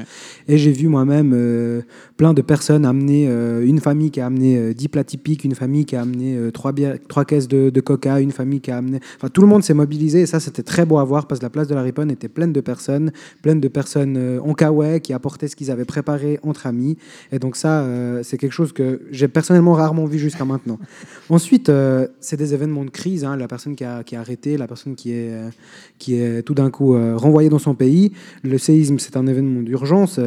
Et j'ai vu moi-même euh, plein de personnes amener euh, une famille qui a amené euh, 10 plats typiques, une famille qui a amené trois, bières, trois caisses de, de coca, une famille qui a amené. Enfin, tout le monde s'est mobilisé et ça, c'était très beau à voir parce que la place de la Riponne était pleine de personnes, pleine de personnes en kawaii qui apportaient ce qu'ils avaient préparé entre amis. Et donc, ça, c'est quelque chose que j'ai personnellement rarement vu jusqu'à maintenant. [LAUGHS] Ensuite, euh, c'est des événements de crise. hein, la personne qui, a, qui est arrêtée, la personne qui est, euh, qui est tout d'un coup euh, renvoyée dans son pays. Le séisme, c'est un événement d'urgence.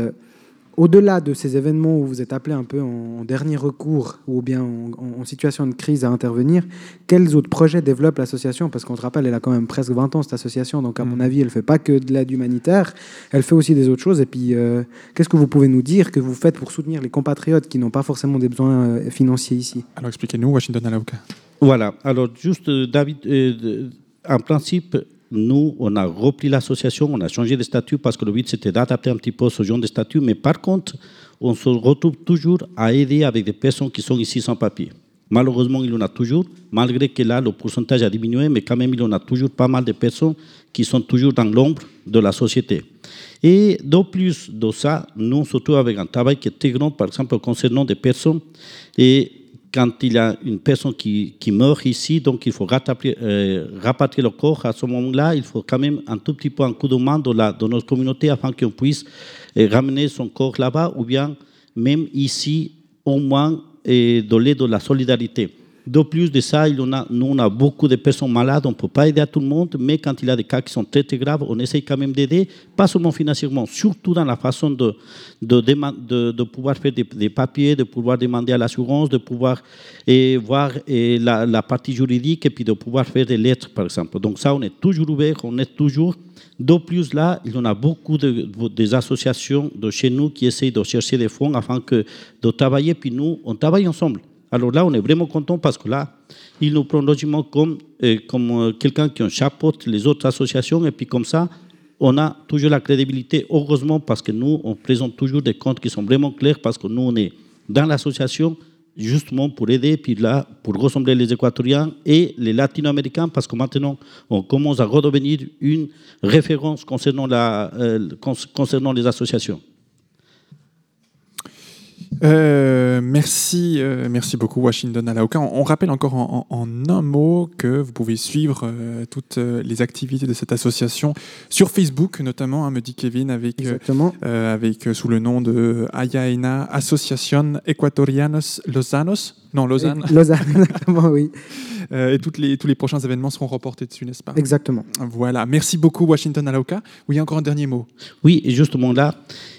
Au-delà de ces événements où vous êtes appelé un peu en, en dernier recours ou bien en, en- en situation de crise à intervenir, quels autres projets développe l'association? Parce qu'on se rappelle, elle a quand même presque 20 ans, cette association. Donc, à mon avis, elle ne fait pas que de l'aide humanitaire. Elle fait aussi des autres choses. Et puis, euh, qu'est-ce que vous pouvez nous dire que vous faites pour soutenir les compatriotes qui n'ont pas forcément des besoins euh, financiers ici? Alors expliquez-nous, Washington Alauka. Voilà. Alors, juste, euh, David, euh, en principe, nous, on a repris l'association, on a changé de statut parce que le but, c'était d'adapter un petit peu ce genre de statut. Mais par contre, on se retrouve toujours à aider avec des personnes qui sont ici sans papier. Malheureusement, il y en a toujours, malgré que là, le pourcentage a diminué, mais quand même, il y en a toujours pas mal de personnes qui sont toujours dans l'ombre de la société. Et de plus de ça, nous, surtout avec un travail qui est très grand, par exemple, concernant des personnes, et quand il y a une personne qui, qui meurt ici, donc il faut euh, rapatrier le corps, à ce moment-là, il faut quand même un tout petit peu un coup de main de, la, de notre communauté afin qu'on puisse euh, ramener son corps là-bas, ou bien même ici, au moins, donner de la solidarité. De plus de ça, nous, on a beaucoup de personnes malades, on ne peut pas aider à tout le monde, mais quand il y a des cas qui sont très, très graves, on essaye quand même d'aider, pas seulement financièrement, surtout dans la façon de, de, pouvoir faire des, papiers, de pouvoir demander à l'assurance, de pouvoir et voir la, partie juridique et puis de pouvoir faire des lettres, par exemple. Donc ça, on est toujours ouvert, on est toujours. De plus, là, il y en a beaucoup de, des associations de chez nous qui essayent de chercher des fonds afin que, de travailler, puis nous, on travaille ensemble. Alors là, on est vraiment content parce que là, ils nous prennent logement comme, euh, comme euh, quelqu'un qui en chapeaute les autres associations, et puis comme ça, on a toujours la crédibilité, heureusement, parce que nous, on présente toujours des comptes qui sont vraiment clairs, parce que nous, on est dans l'association justement pour aider, puis là, pour ressembler les Équatoriens et les Latino-Américains, parce que maintenant, on commence à redevenir une référence concernant, la, euh, concernant les associations. Euh, merci, euh, merci beaucoup Washington Alaoka. On, on rappelle encore en, en- en un mot que vous pouvez suivre euh, toutes les activités de cette association sur Facebook, notamment, hein, me dit Kevin, avec, avec sous le nom de Ayaena Asociación Ecuatorianos Lozanos? Non, Lausanne. Lausanne, [LAUGHS] exactement, oui. Euh, et toutes les, tous les prochains événements seront reportés dessus, n'est-ce pas Exactement. Voilà. Merci beaucoup Washington Alaoka. Oui, encore un dernier mot. Oui, justement là.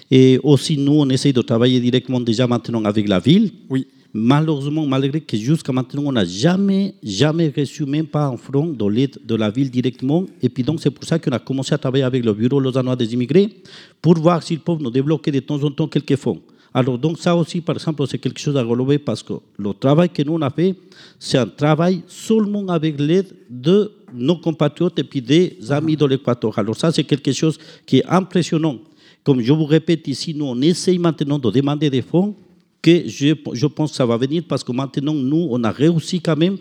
Et aussi, nous, on essaye de travailler directement déjà maintenant avec la ville. Oui. Malheureusement, malgré que jusqu'à maintenant, on n'a jamais, jamais reçu même pas un franc de l'aide de la ville directement. Et puis donc, c'est pour ça qu'on a commencé à travailler avec le Bureau lausannois des immigrés pour voir s'ils peuvent nous débloquer de temps en temps quelques fonds. Alors donc ça aussi, par exemple, c'est quelque chose à relever parce que le travail que nous on a fait, c'est un travail seulement avec l'aide de nos compatriotes et puis des amis de l'Équateur. Alors ça, c'est quelque chose qui est impressionnant. Comme je vous répète ici, nous, on essaye maintenant de demander des fonds que je, je pense que ça va venir parce que maintenant, nous, on a réussi quand même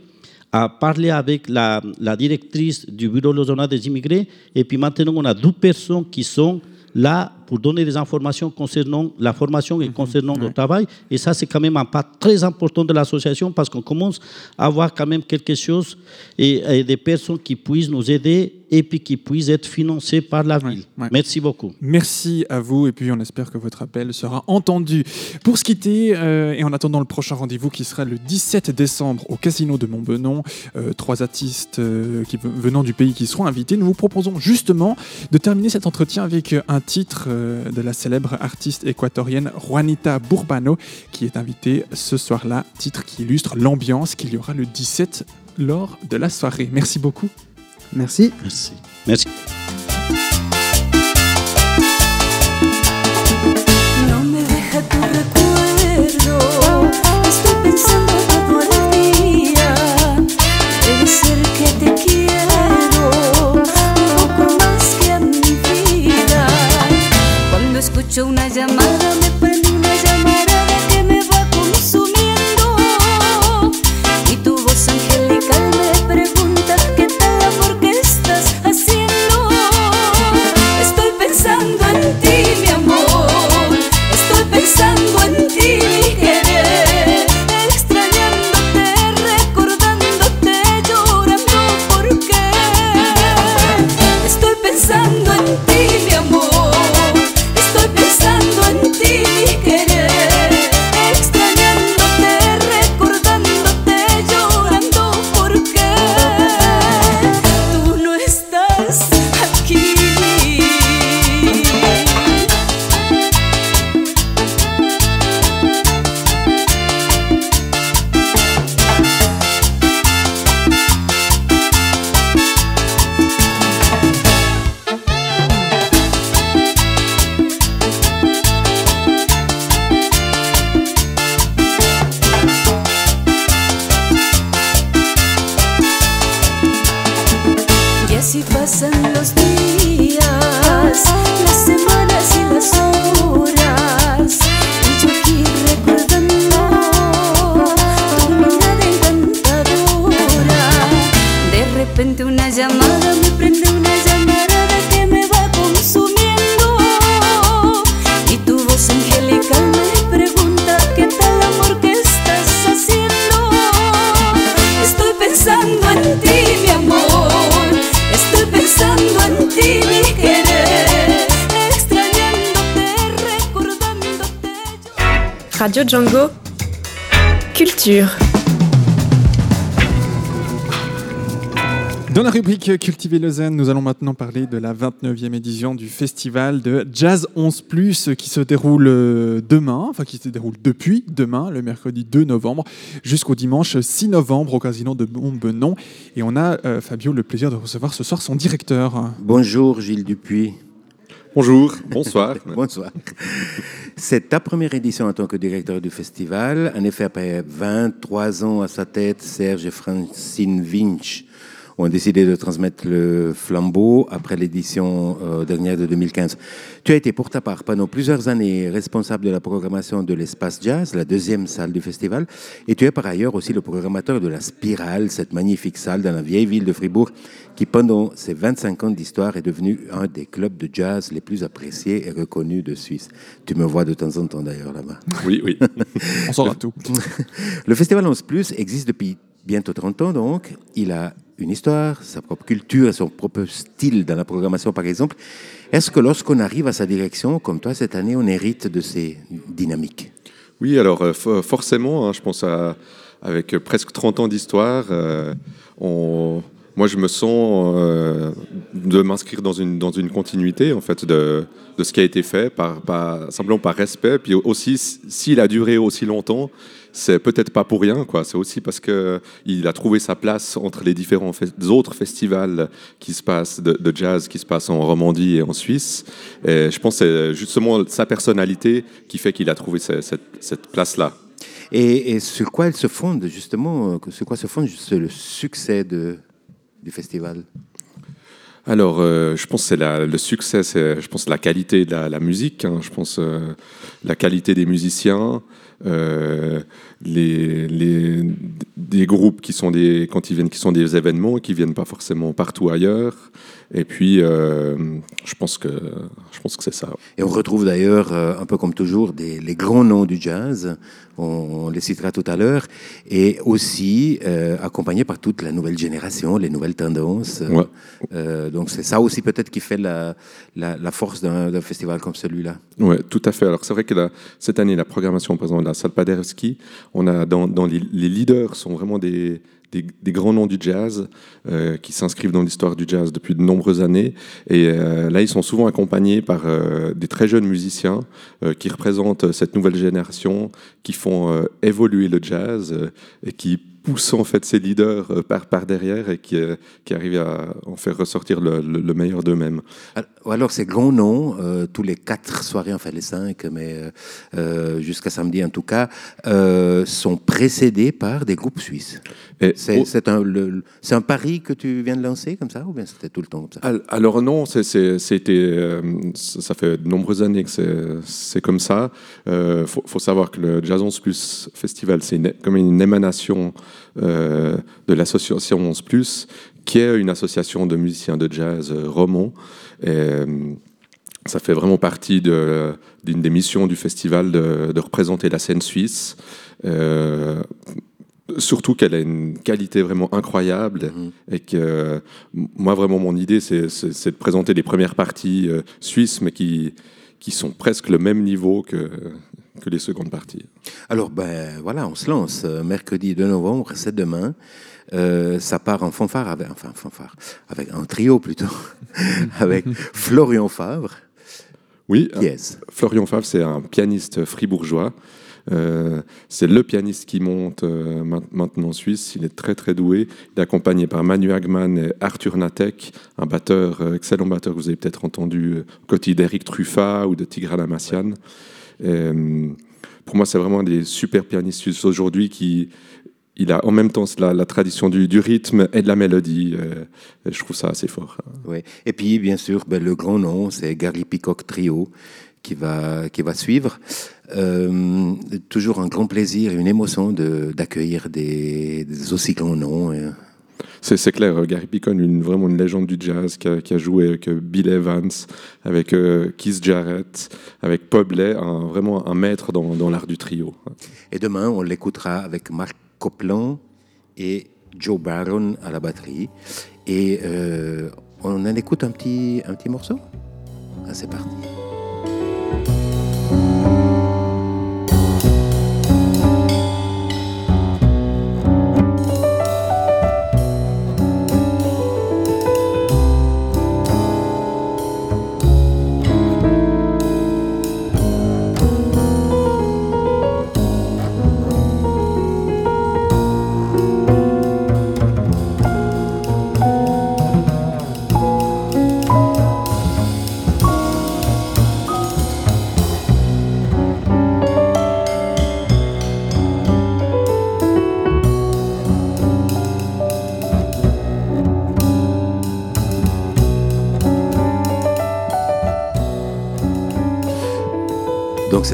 à parler avec la, directrice du Bureau lausannois des immigrés. Et puis maintenant, on a deux personnes qui sont là pour donner des informations concernant la formation et concernant le travail. Et ça, c'est quand même un pas très important de l'association parce qu'on commence à avoir quand même quelque chose et, et des personnes qui puissent nous aider et puis qui puissent être financées par la ville. Merci beaucoup. Merci à vous et puis on espère que votre appel sera entendu. Pour se quitter euh, et en attendant le prochain rendez-vous qui sera le 17 décembre au Casino de Montbenon, euh, trois artistes euh, qui, venant du pays qui seront invités, nous vous proposons justement de terminer cet entretien avec un titre euh, de la célèbre artiste équatorienne Juanita Burbano qui est invitée ce soir-là, titre qui illustre l'ambiance qu'il y aura le 17 lors de la soirée. Merci beaucoup. Merci. Merci. Merci. No me deja tu Joe Najama rubrique Cultiver Lausanne, nous allons maintenant parler de la 29e édition du festival de Jazz 11 ⁇ qui se déroule euh, demain, enfin qui se déroule depuis demain, le mercredi 2 novembre, jusqu'au dimanche 6 novembre au casino de Montbenon. Et on a, euh, Fabio, le plaisir de recevoir ce soir son directeur. Bonjour Gilles Dupuis. Bonjour, bonsoir. [LAUGHS] bonsoir. C'est ta première édition en tant que directeur du festival. En effet, après 23 ans à sa tête, Serge et Francine Vinch ont décidé de transmettre le flambeau après l'édition euh, dernière de 2015. Tu as été pour ta part pendant plusieurs années responsable de la programmation de l'Espace Jazz, la deuxième salle du festival, et tu es par ailleurs aussi le programmateur de la Spirale, cette magnifique salle dans la vieille ville de Fribourg, qui pendant ses 25 ans d'histoire est devenue un des clubs de jazz les plus appréciés et reconnus de Suisse. Tu me vois de temps en temps d'ailleurs là-bas. Oui, oui. [LAUGHS] On saura tout. Le Festival 11 Plus existe depuis bientôt 30 ans donc. Il a une histoire, sa propre culture son propre style dans la programmation par exemple. Est-ce que lorsqu'on arrive à sa direction, comme toi cette année, on hérite de ces dynamiques? Oui, alors euh, fo- forcément, hein, je pense à, avec presque 30 ans d'histoire, euh, moi je me sens euh, de m'inscrire dans une, dans une continuité en fait de, de ce qui a été fait, par, simplement par respect. Puis aussi, s'il a duré aussi longtemps, c'est peut-être pas pour rien, quoi. C'est aussi parce que il a trouvé sa place entre les différents autres festivals qui se passent de, de jazz qui se passent en Romandie et en Suisse. Et je pense que c'est justement sa personnalité qui fait qu'il a trouvé ce- cette, cette place-là. et, et sur quoi elle se fonde justement euh, Sur quoi se fonde le succès de, du festival? Alors, euh, je pense que c'est le succès, c'est je pense la qualité de la, la musique. hein. je pense euh, la qualité des musiciens, euh, les, les des groupes qui sont des quand ils viennent, qui sont des événements, qui viennent pas forcément partout ailleurs. Et puis, euh, je pense que je pense que c'est ça. Et on retrouve d'ailleurs, euh, un peu comme toujours, des, les grands noms du jazz, on, on les citera tout à l'heure, et aussi euh, accompagné par toute la nouvelle génération, les nouvelles tendances. Ouais. Euh, donc c'est ça aussi peut-être qui fait la, la, la force d'un d'un festival comme celui-là. Oui, tout à fait. Alors c'est vrai que la- cette année, la programmation par exemple, de la salle Paderewski, on a dans, dans les, les leaders sont vraiment des, des, grands noms du jazz euh, qui s'inscrivent dans l'histoire du jazz depuis de nombreuses années. Et euh, là, ils sont souvent accompagnés par euh, des très jeunes musiciens qui représentent cette nouvelle génération, qui font évoluer le jazz et qui poussent en fait ces leaders par, derrière et qui, arrivent à en faire ressortir le meilleur d'eux-mêmes. Ou alors ces grands noms, euh, tous les quatre soirées, enfin les cinq, mais euh, euh, jusqu'à samedi en tout cas, euh, sont précédés par des groupes suisses. C'est c'est un, le- le- c'est un pari que tu viens de lancer comme ça, ou bien c'était tout le temps comme ça? Al- Alors non, c'est- c'est- c'était, ça fait de nombreuses années que c'est- c'est comme ça. Il faut, faut savoir que le Jazz 11 Plus Festival, c'est comme une émanation de l'association 11 Plus, qui est une association de musiciens de jazz euh, romans. Euh, ça fait vraiment partie de- d'une des missions du festival de, de représenter la scène suisse. Euh, surtout qu'elle a une qualité vraiment incroyable et que moi vraiment mon idée c'est c'est- c'est de présenter les premières parties euh, suisses mais qui qui sont presque le même niveau que que les secondes parties. Alors, ben voilà, on se lance. Mercredi 2 novembre, c'est demain. Euh, ça part en fanfare, avec, enfin fanfare, avec un trio plutôt, [LAUGHS] avec Florian Favre. Oui, Qui euh, Florian Favre, c'est un pianiste fribourgeois. Euh, c'est le pianiste qui monte euh, ma- maintenant en Suisse. Il est très très doué. Il est accompagné par Manu Hagman et Arthur Natek, un batteur, euh, excellent batteur que vous avez peut-être entendu côté d'Eric Truffat ou de Tigran Amassian. Pour moi, c'est vraiment des super pianistes suisses aujourd'hui qui il a en même temps la, la tradition du, du rythme et de la mélodie. euh, je trouve ça assez fort. Oui. Et puis, bien sûr, ben, le grand nom, c'est Gary Peacock Trio qui va, qui va suivre. Euh, toujours un grand plaisir et une émotion de- d'accueillir des, des aussi grands noms. euh. C'est clair, euh, Gary Picon, une, vraiment une légende du jazz qui a, qui a joué avec Bill Evans, avec euh, Keith Jarrett, avec Pobley, un, vraiment un maître dans, dans l'art du trio. Et demain, on l'écoutera avec Marc Copland et Joe Barron à la batterie. Et euh, on en écoute un petit, un petit morceau? Ah, C'est parti.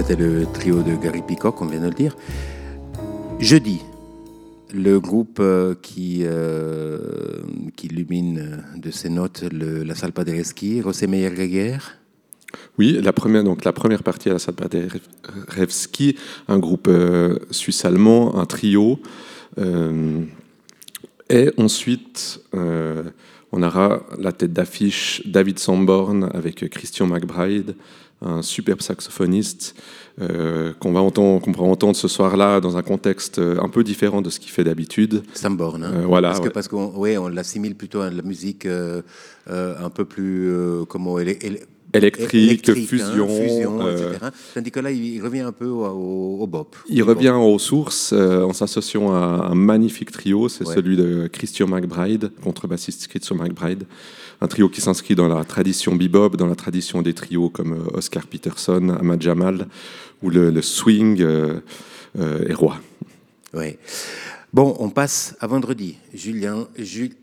C'était le trio de Gary Peacock, on vient de le dire. Jeudi, le groupe euh, qui, euh, qui illumine euh, de ses notes la salle Paderewski, José Meyer-Greger. Oui, la première, donc la première partie à la salle Paderewski, un groupe suisse-allemand, un trio. et ensuite, on aura la tête d'affiche David Sanborn avec Christian McBride, un superbe saxophoniste euh, qu'on va entendre, qu'on pourra entendre ce soir-là dans un contexte euh, un peu différent de ce qu'il fait d'habitude. Sanborn. hein. Euh, voilà. Parce que parce qu'on ouais, on l'assimile plutôt à la musique euh, un peu plus comment éle- éle- Électrique, hein, fusion, fusion, euh, etc. Tandis que là, il, il revient un peu au, au, au bop. Il revient aux sources euh, en s'associant à un magnifique trio, c'est Ouais. celui de Christian McBride, contrebassiste Christian McBride. Un trio qui s'inscrit dans la tradition bebop, dans la tradition des trios comme euh, Oscar Peterson, Ahmad Jamal, où le, le swing euh, euh, est roi. Ouais. Bon, on passe à vendredi. Julien, Ju-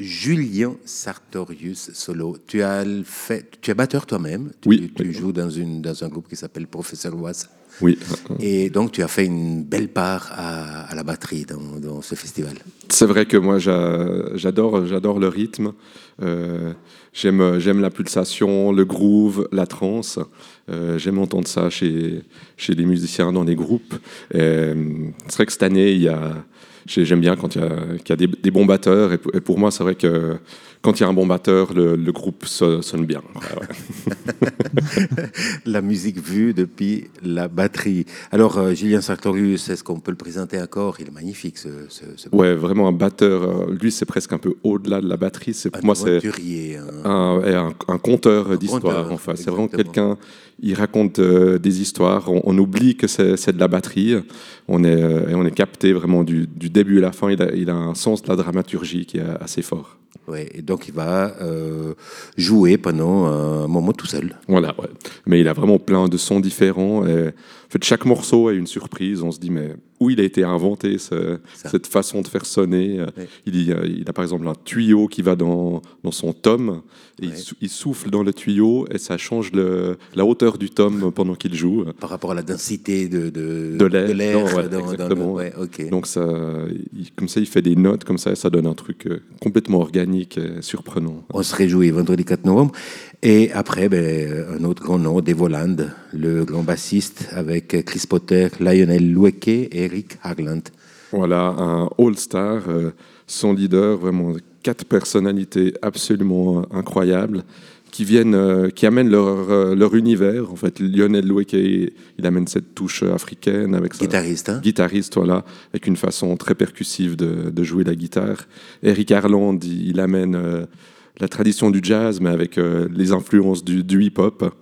Julien Sartorius solo. Tu as le fait, tu es batteur toi-même. Tu, Oui, Tu joues dans une dans un groupe qui s'appelle Professeur Oise. Oui. Et donc tu as fait une belle part à, à la batterie dans, dans ce festival. C'est vrai que moi j'a- j'adore, j'adore le rythme. Euh, j'aime, j'aime la pulsation, le groove, la trance. Euh, j'aime entendre ça chez, chez les musiciens dans les groupes. Euh, c'est vrai que cette année, il y a, j'aime bien quand il y a, qu'il y a des, des bons batteurs. Et, pour- et pour moi, c'est vrai que quand il y a un bon batteur, le, le groupe so- sonne bien. Ouais, [LAUGHS] la musique vue depuis la batterie. Alors, euh, Julien Sartorius, est-ce qu'on peut le présenter encore Il est magnifique, ce, ce, ce Ouais, vraiment un batteur. euh, Lui, c'est presque un peu au-delà de la batterie. C'est pour moi, c'est un- un, un, un conteur d'histoire. Enfin, c'est vraiment quelqu'un. Il raconte euh, des histoires. On, on oublie que c'est de la batterie. On est euh, on est capté vraiment du, du début à la fin. Il a, il a un sens de la dramaturgie qui est assez fort. Ouais, et donc il va euh, jouer pendant un moment tout seul. Voilà, ouais. Mais il a vraiment plein de sons différents. Et, en fait, chaque morceau est une surprise. On se dit, mais où il a été inventé ce- cette façon de faire sonner? Il, y a, il a par exemple un tuyau qui va dans, dans son tome. Et il, sou- il souffle dans le tuyau et ça change le- la hauteur du tome [LAUGHS] pendant qu'il joue. Par rapport à la densité de, de, De l'air. ouais, dans- dans le- exactement. ouais, ok. Donc ça, il- comme ça, il fait des notes comme ça et ça donne un truc euh, complètement organique et surprenant. On se réjouit vendredi 4 novembre. Et après, ben, un autre grand nom, Devoland, le grand bassiste avec Chris Potter, Lionel Loueke et Eric Hagland. Voilà, un all-star, euh, son leader, vraiment quatre personnalités absolument incroyables qui viennent, euh, qui amènent leur, euh, leur univers. En fait, Lionel Loueke, il amène cette touche africaine avec sa Guitariste, hein guitariste, voilà, avec une façon très percussive de, de jouer la guitare. Eric Harland, il, il amène la tradition du jazz, mais avec euh, les influences du, hip-hop.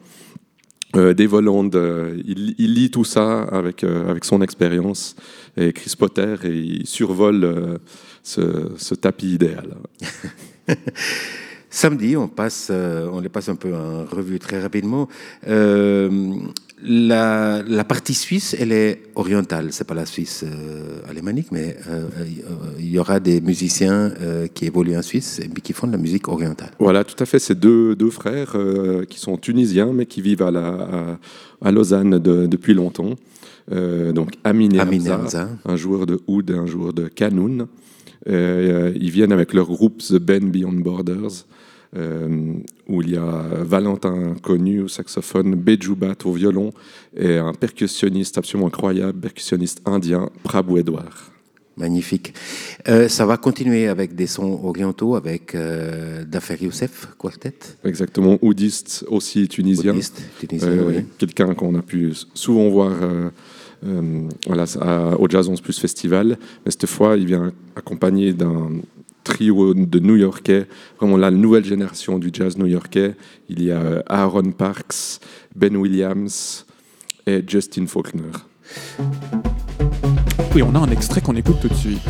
Euh, Dave euh, il, lit tout ça avec, euh, avec son expérience. Et Chris Potter, et il survole ce tapis idéal. [LAUGHS] Samedi, on, passe, euh, on les passe un peu en revue très rapidement. Euh, la, la partie suisse, elle est orientale. C'est pas la Suisse euh, alémanique, mais euh, euh, il y aura des musiciens qui évoluent en Suisse et qui font de la musique orientale. Voilà, tout à fait. C'est deux, deux frères qui sont tunisiens, mais qui vivent à, la, à, à Lausanne de- depuis longtemps. Donc Amin Amin Hamza, un joueur de oud et un joueur de kanoun. Euh, ils viennent avec leur groupe The Band Beyond Borders, où il y a Valentin Connu au saxophone, Bejubat au violon et un percussionniste absolument incroyable, percussionniste indien, Prabhu Edouard. Magnifique. Euh, ça va continuer avec des sons orientaux, avec euh, Dafer Youssef, quartet. Exactement, oudiste aussi tunisien. Oudiste, tunisien, Euh, oui. Quelqu'un qu'on a pu souvent voir euh, voilà, à- au Jazz 11 Plus Festival. Mais cette fois, il vient accompagné d'un trio de New-Yorkais, vraiment la nouvelle génération du jazz new-yorkais. Il y a euh, Aaron Parks, Ben Williams et Justin Faulkner. Oui, on a un extrait qu'on écoute tout de suite.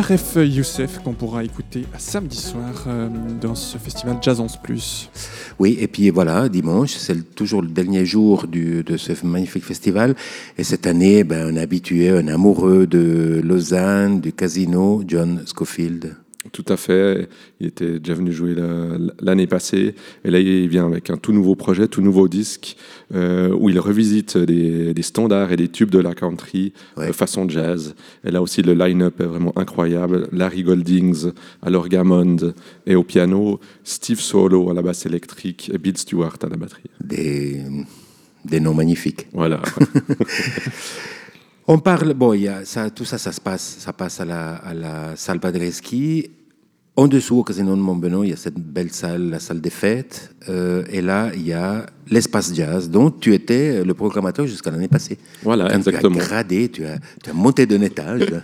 Daref Youssef qu'on pourra écouter samedi soir euh, dans ce festival Jazz 11 Plus. Oui, et puis voilà, dimanche, c'est toujours le dernier jour de ce magnifique festival. Et cette année, ben, un habitué, un amoureux de Lausanne, du casino, John Scofield. Tout à fait. Il était déjà venu jouer la- l'année passée. Et là, il vient avec un tout nouveau projet, tout nouveau disque, euh, où il revisite des, des standards et des tubes de la country de façon jazz. Et là aussi, le line-up est vraiment incroyable. Larry Goldings à l'orgamond et au piano, Steve Solo à la basse électrique et Bill Stewart à la batterie. Des, des noms magnifiques. Voilà. [LAUGHS] On parle, bon, il y a ça, tout ça, ça se passe, ça passe à la, à la salle Padreski. En dessous, au casino de Montbenon, il y a cette belle salle, la salle des fêtes. Euh, et là, il y a l'espace jazz, dont tu étais le programmateur jusqu'à l'année passée. Voilà, Quand exactement. Tu as gradé, tu as, tu as monté d'un étage. [LAUGHS]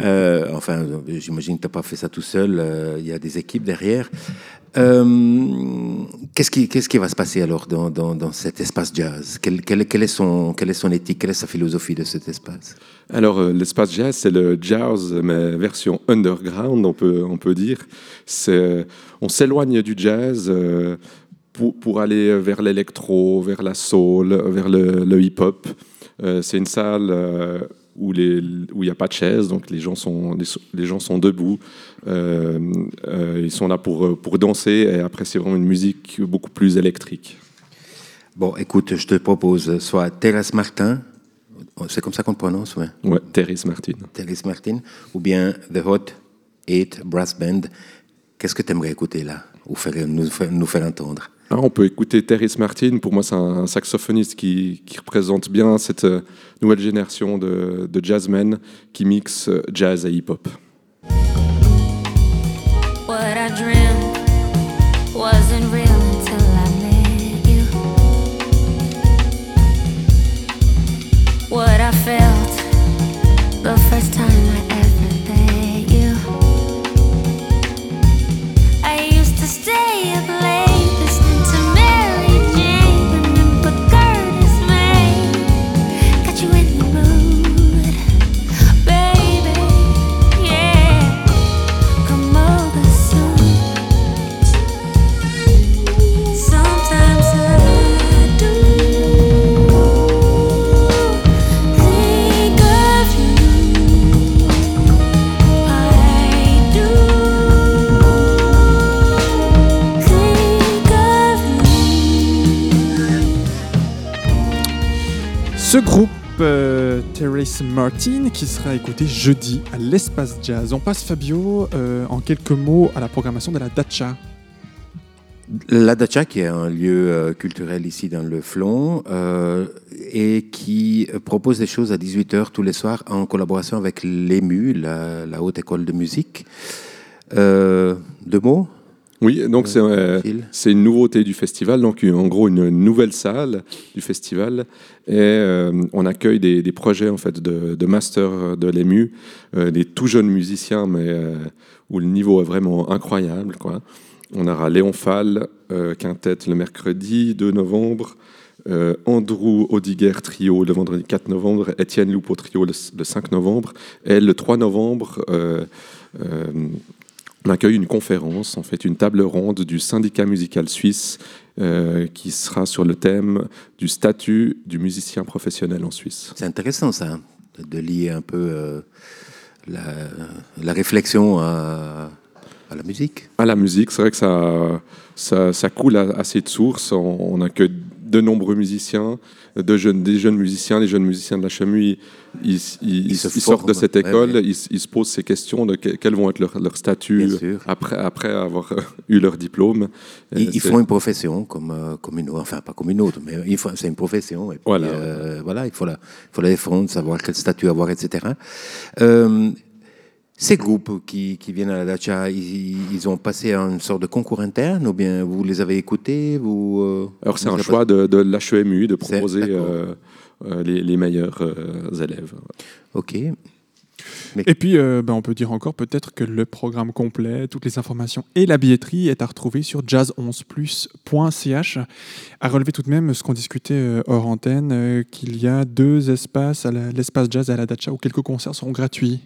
Euh, enfin, j'imagine que tu n'as pas fait ça tout seul. euh, Il y a des équipes derrière. Euh, Qu'est-ce qui, va se passer alors dans, cet espace jazz? Quelle, est son, éthique? Quelle est sa philosophie de cet espace? Alors, euh, l'espace jazz, c'est le jazz, mais version underground, on peut, dire. On s'éloigne du jazz euh, pour, aller vers l'électro, vers la soul, vers le, hip-hop. C'est une salle où il n'y a pas de chaise, donc les gens sont, les, les gens sont debout. Euh, euh, ils sont là pour, euh, pour danser, et après, c'est vraiment une musique beaucoup plus électrique. Bon, écoute, je te propose soit Thérèse Martin, c'est comme ça qu'on le prononce, ouais. Ouais, Thérèse Martin. Thérèse Martin, ou bien The Hot Eight Brass Band. Qu'est-ce que tu aimerais écouter là, ou faire, nous, nous faire entendre? Ah, on peut écouter Terrence Martin. Pour moi, c'est un saxophoniste qui, représente bien cette euh, nouvelle génération de, de jazzmen qui mixent euh, jazz et hip-hop. Martin, qui sera écouté jeudi à l'Espace Jazz. On passe, Fabio, euh, en quelques mots à la programmation de la Dacha. La Dacha, qui est un lieu euh, culturel ici dans le Flon, euh, et qui propose des choses à 18h tous les soirs en collaboration avec l'EMU, la, Haute École de Musique. Deux mots? Oui, donc c'est euh, c'est une nouveauté du festival, donc en gros une nouvelle salle du festival, et euh, on accueille des, des projets en fait de, de master de l'EMU, euh, des tout jeunes musiciens, mais euh, où le niveau est vraiment incroyable. Quoi. On aura Léon Fall, euh, quintet le mercredi 2 novembre, euh, Andrew Odiger trio le vendredi 4 novembre, Étienne Loupo trio le, le 5 novembre, et le 3 novembre, euh, euh, on accueille une conférence, en fait une table ronde du syndicat musical suisse euh, qui sera sur le thème du statut du musicien professionnel en Suisse. C'est intéressant ça, de lier un peu euh, la, la réflexion à, à la musique. À la musique, c'est vrai que ça, ça, ça coule assez de sources. On, on accueille de nombreux musiciens, de jeunes, des jeunes musiciens, les jeunes musiciens de la Chemue, ils, ils- ils- se ils sortent de cette école, ouais. Ils, ils se posent ces questions de que- quels vont être leurs leur statuts après, après avoir euh, eu leur diplôme. Ils, Euh, ils font une profession comme, euh, comme une autre, enfin pas comme une autre, mais c'est une profession. Et puis, Voilà. euh, voilà, il faut la, il faut la défendre, savoir quel statut avoir, etc. Euh, ces groupes qui, qui viennent à la Dacha, ils, ils ont passé à une sorte de concours interne ou bien vous les avez écoutés vous, euh, Alors c'est un avez choix de, de l'HEMU de proposer euh, euh, les, les meilleurs euh, élèves. Ok. Et puis, euh, ben, on peut dire encore peut-être que le programme complet, toutes les informations et la billetterie est à retrouver sur jazz11plus.ch. À relever tout de même ce qu'on discutait euh, hors antenne, euh, qu'il y a deux espaces, l'espace jazz et à la Dacha, où quelques concerts seront gratuits.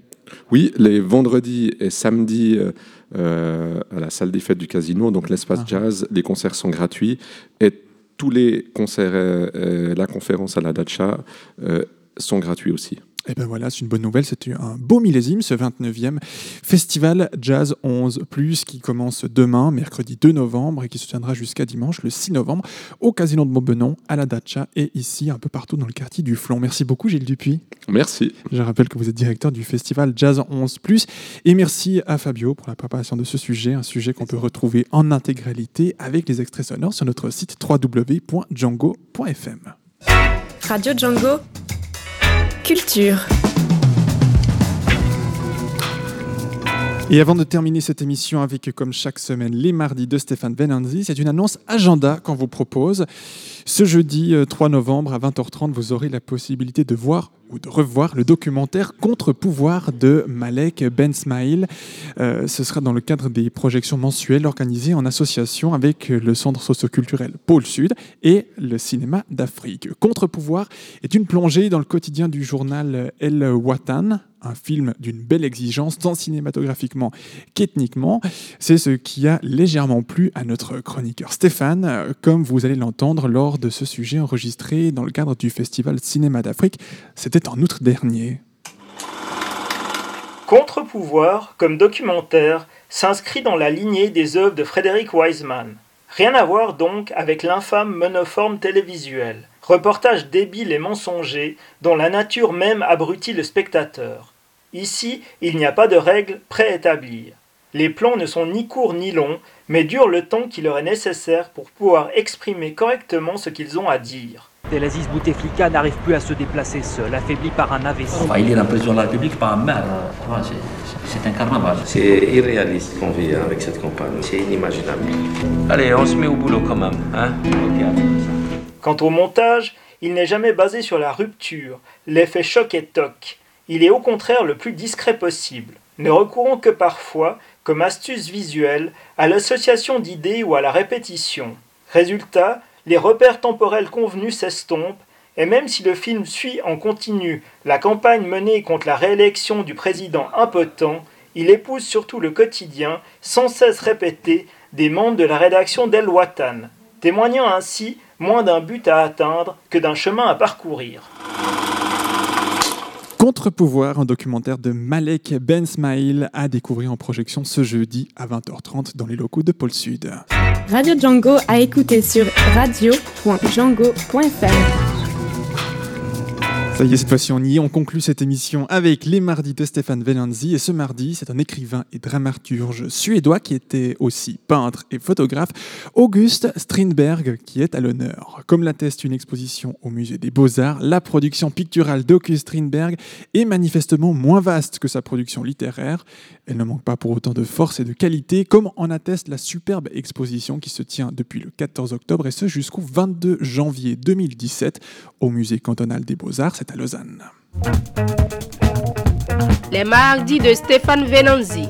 Oui, les vendredis et samedis euh, euh, à la salle des fêtes du casino, donc l'espace Ah. jazz, les concerts sont gratuits et tous les concerts, euh, euh, la conférence à la Dacha euh, sont gratuits aussi. Et ben voilà, c'est une bonne nouvelle. C'était un beau millésime, ce 29e Festival Jazz 11 qui commence demain, mercredi 2 novembre, et qui se tiendra jusqu'à dimanche, le 6 novembre, au Casino de Montbenon, à la Dacha, et ici, un peu partout dans le quartier du Flon. Merci beaucoup, Gilles Dupuis. Merci. Je rappelle que vous êtes directeur du Festival Jazz 11 Et merci à Fabio pour la préparation de ce sujet, un sujet qu'on peut retrouver en intégralité avec les extraits sonores sur notre site www.django.fm. Radio Django. Culture. Et avant de terminer cette émission avec, comme chaque semaine, les mardis de Stéphane Benanzi, c'est une annonce agenda qu'on vous propose. Ce jeudi euh, 3 novembre à 20h30, vous aurez la possibilité de voir ou de revoir le documentaire Contre-pouvoir de Malek Ben Smail. Euh, ce sera dans le cadre des projections mensuelles organisées en association avec le Centre socioculturel Pôle Sud et le Cinéma d'Afrique. Contre-pouvoir est une plongée dans le quotidien du journal El Watan, un film d'une belle exigence, tant cinématographiquement qu'ethniquement. C'est ce qui a légèrement plu à notre chroniqueur Stéphane, euh, comme vous allez l'entendre lors de ce sujet enregistré dans le cadre du Festival Cinéma d'Afrique. C'était en août dernier. Contre-pouvoir, comme documentaire, s'inscrit dans la lignée des œuvres de Frédéric Wiseman. Rien à voir donc avec l'infâme monoforme télévisuel, reportage débile et mensonger dont la nature même abrutit le spectateur. Ici, il n'y a pas de règles préétablies. Les plans ne sont ni courts ni longs, mais durent le temps qui leur est nécessaire pour pouvoir exprimer correctement ce qu'ils ont à dire. Abdelaziz Bouteflika n'arrive plus à se déplacer seul, affaibli par un AVC. Enfin, il est la président de la République par un maire. Vois, c'est- un carnaval. C'est irréaliste qu'on vit avec cette campagne. C'est inimaginable. Allez, on se met au boulot quand même. Hein Quant au montage, il n'est jamais basé sur la rupture, l'effet choc et toc. Il est au contraire le plus discret possible, ne recourant que parfois, comme astuce visuelle, à l'association d'idées ou à la répétition. Résultat, les repères temporels convenus s'estompent, et même si le film suit en continu la campagne menée contre la réélection du président impotent, il épouse surtout le quotidien, sans cesse répété, des membres de la rédaction d'El Watan, témoignant ainsi moins d'un but à atteindre que d'un chemin à parcourir. Contre-pouvoir, un documentaire de Malek Ben Smail à découvrir en projection ce jeudi à 20h30 dans les locaux de Pôle Sud. Radio Django à écouter sur radio.django.fr. Ça y est, cette fois-ci on y est. On conclut cette émission avec les mardis de Stéphane Velanzi. Et ce mardi, c'est un écrivain et dramaturge suédois qui était aussi peintre et photographe, August Strindberg, qui est à l'honneur. Comme l'atteste une exposition au musée des Beaux-Arts, la production picturale d'August Strindberg est manifestement moins vaste que sa production littéraire. Elle ne manque pas pour autant de force et de qualité, comme en atteste la superbe exposition qui se tient depuis le 14 octobre et ce jusqu'au 22 janvier 2017 au musée cantonal des Beaux-Arts, c'est à Lausanne. Les mardis de Stéphane Venanzi.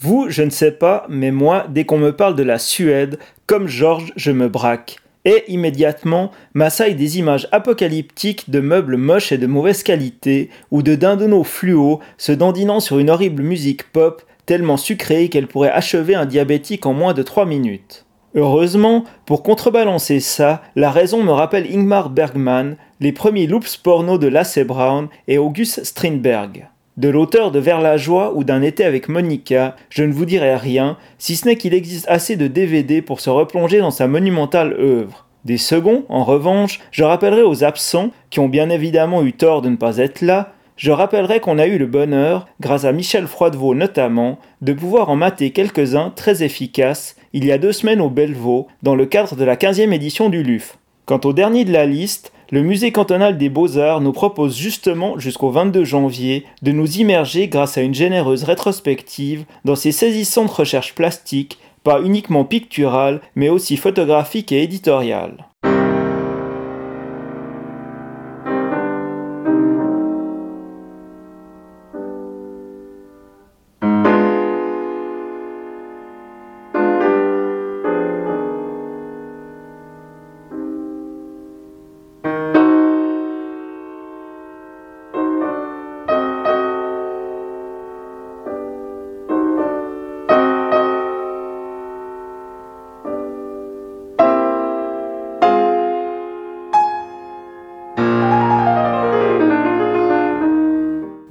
Vous, je ne sais pas, mais moi, dès qu'on me parle de la Suède, comme Georges, je me braque. Et immédiatement, m'assaillent des images apocalyptiques de meubles moches et de mauvaise qualité, ou de dindonneaux fluo se dandinant sur une horrible musique pop tellement sucrée qu'elle pourrait achever un diabétique en moins de 3 minutes. Heureusement, pour contrebalancer ça, la raison me rappelle Ingmar Bergman, les premiers loops porno de Lasse Brown et August Strindberg. De l'auteur de Vers la joie ou d'un été avec Monica, je ne vous dirai rien, si ce n'est qu'il existe assez de DVD pour se replonger dans sa monumentale œuvre. Des seconds, en revanche, je rappellerai aux absents, qui ont bien évidemment eu tort de ne pas être là, je rappellerai qu'on a eu le bonheur, grâce à Michel Froidevaux notamment, de pouvoir en mater quelques-uns très efficaces il y a deux semaines au Bellevaux, dans le cadre de la 15e édition du LUF. Quant au dernier de la liste, le musée cantonal des beaux-arts nous propose justement jusqu'au 22 janvier de nous immerger grâce à une généreuse rétrospective dans ses saisissantes recherches plastiques, pas uniquement picturales, mais aussi photographiques et éditoriales.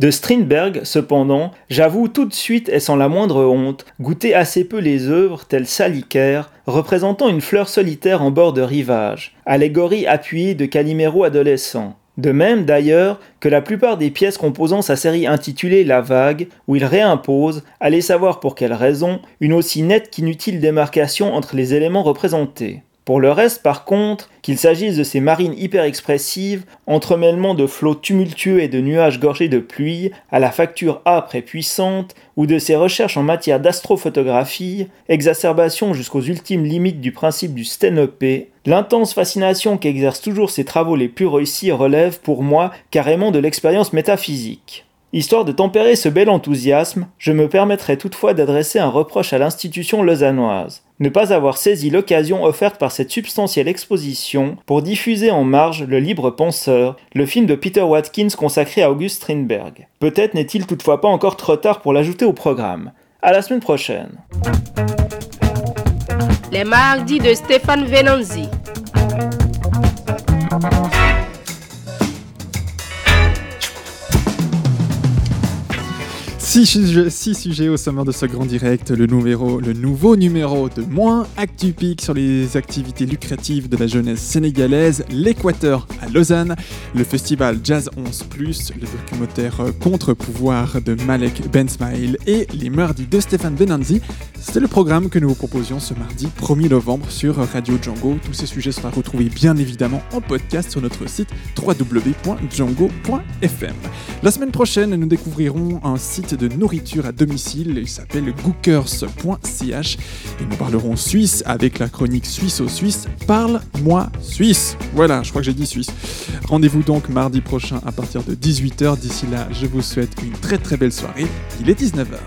De Strindberg, cependant, j'avoue tout de suite et sans la moindre honte, goûter assez peu les œuvres telles Salicaire, représentant une fleur solitaire en bord de rivage, allégorie appuyée de Calimero adolescent. De même d'ailleurs que la plupart des pièces composant sa série intitulée La Vague, où il réimpose, allez savoir pour quelle raison, une aussi nette qu'inutile démarcation entre les éléments représentés. Pour le reste, par contre, qu'il s'agisse de ces marines hyper expressives, entremêlement de flots tumultueux et de nuages gorgés de pluie, à la facture âpre et puissante, ou de ses recherches en matière d'astrophotographie, exacerbation jusqu'aux ultimes limites du principe du sténopé, l'intense fascination qu'exercent toujours ses travaux les plus réussis relève pour moi carrément de l'expérience métaphysique. Histoire de tempérer ce bel enthousiasme, je me permettrai toutefois d'adresser un reproche à l'institution lausannoise. Ne pas avoir saisi l'occasion offerte par cette substantielle exposition pour diffuser en marge Le Libre Penseur, le film de Peter Watkins consacré à August Strindberg. Peut-être n'est-il toutefois pas encore trop tard pour l'ajouter au programme. À la semaine prochaine. Les mardis de Stéphane Venanzi. Six sujets, au sommaire de ce grand direct, le, nouveau numéro de Moins Actupic sur les activités lucratives de la jeunesse sénégalaise, l'Équateur à Lausanne, le festival Jazz 11+, le documentaire Contre-pouvoir de Malek Bensmail et les mardis de Stéphane Benanzi. C'était le programme que nous vous proposions ce mardi 1er novembre sur Radio Django. Tous ces sujets seront retrouvés bien évidemment en podcast sur notre site www.django.fm. La semaine prochaine, nous découvrirons un site de nourriture à domicile. Il s'appelle gookers.ch et nous parlerons suisse avec la chronique Suisse au Suisse. Parle-moi Suisse. Voilà, je crois que j'ai dit Suisse. Rendez-vous donc mardi prochain à partir de 18h. D'ici là, je vous souhaite une très très belle soirée. Il est 19h.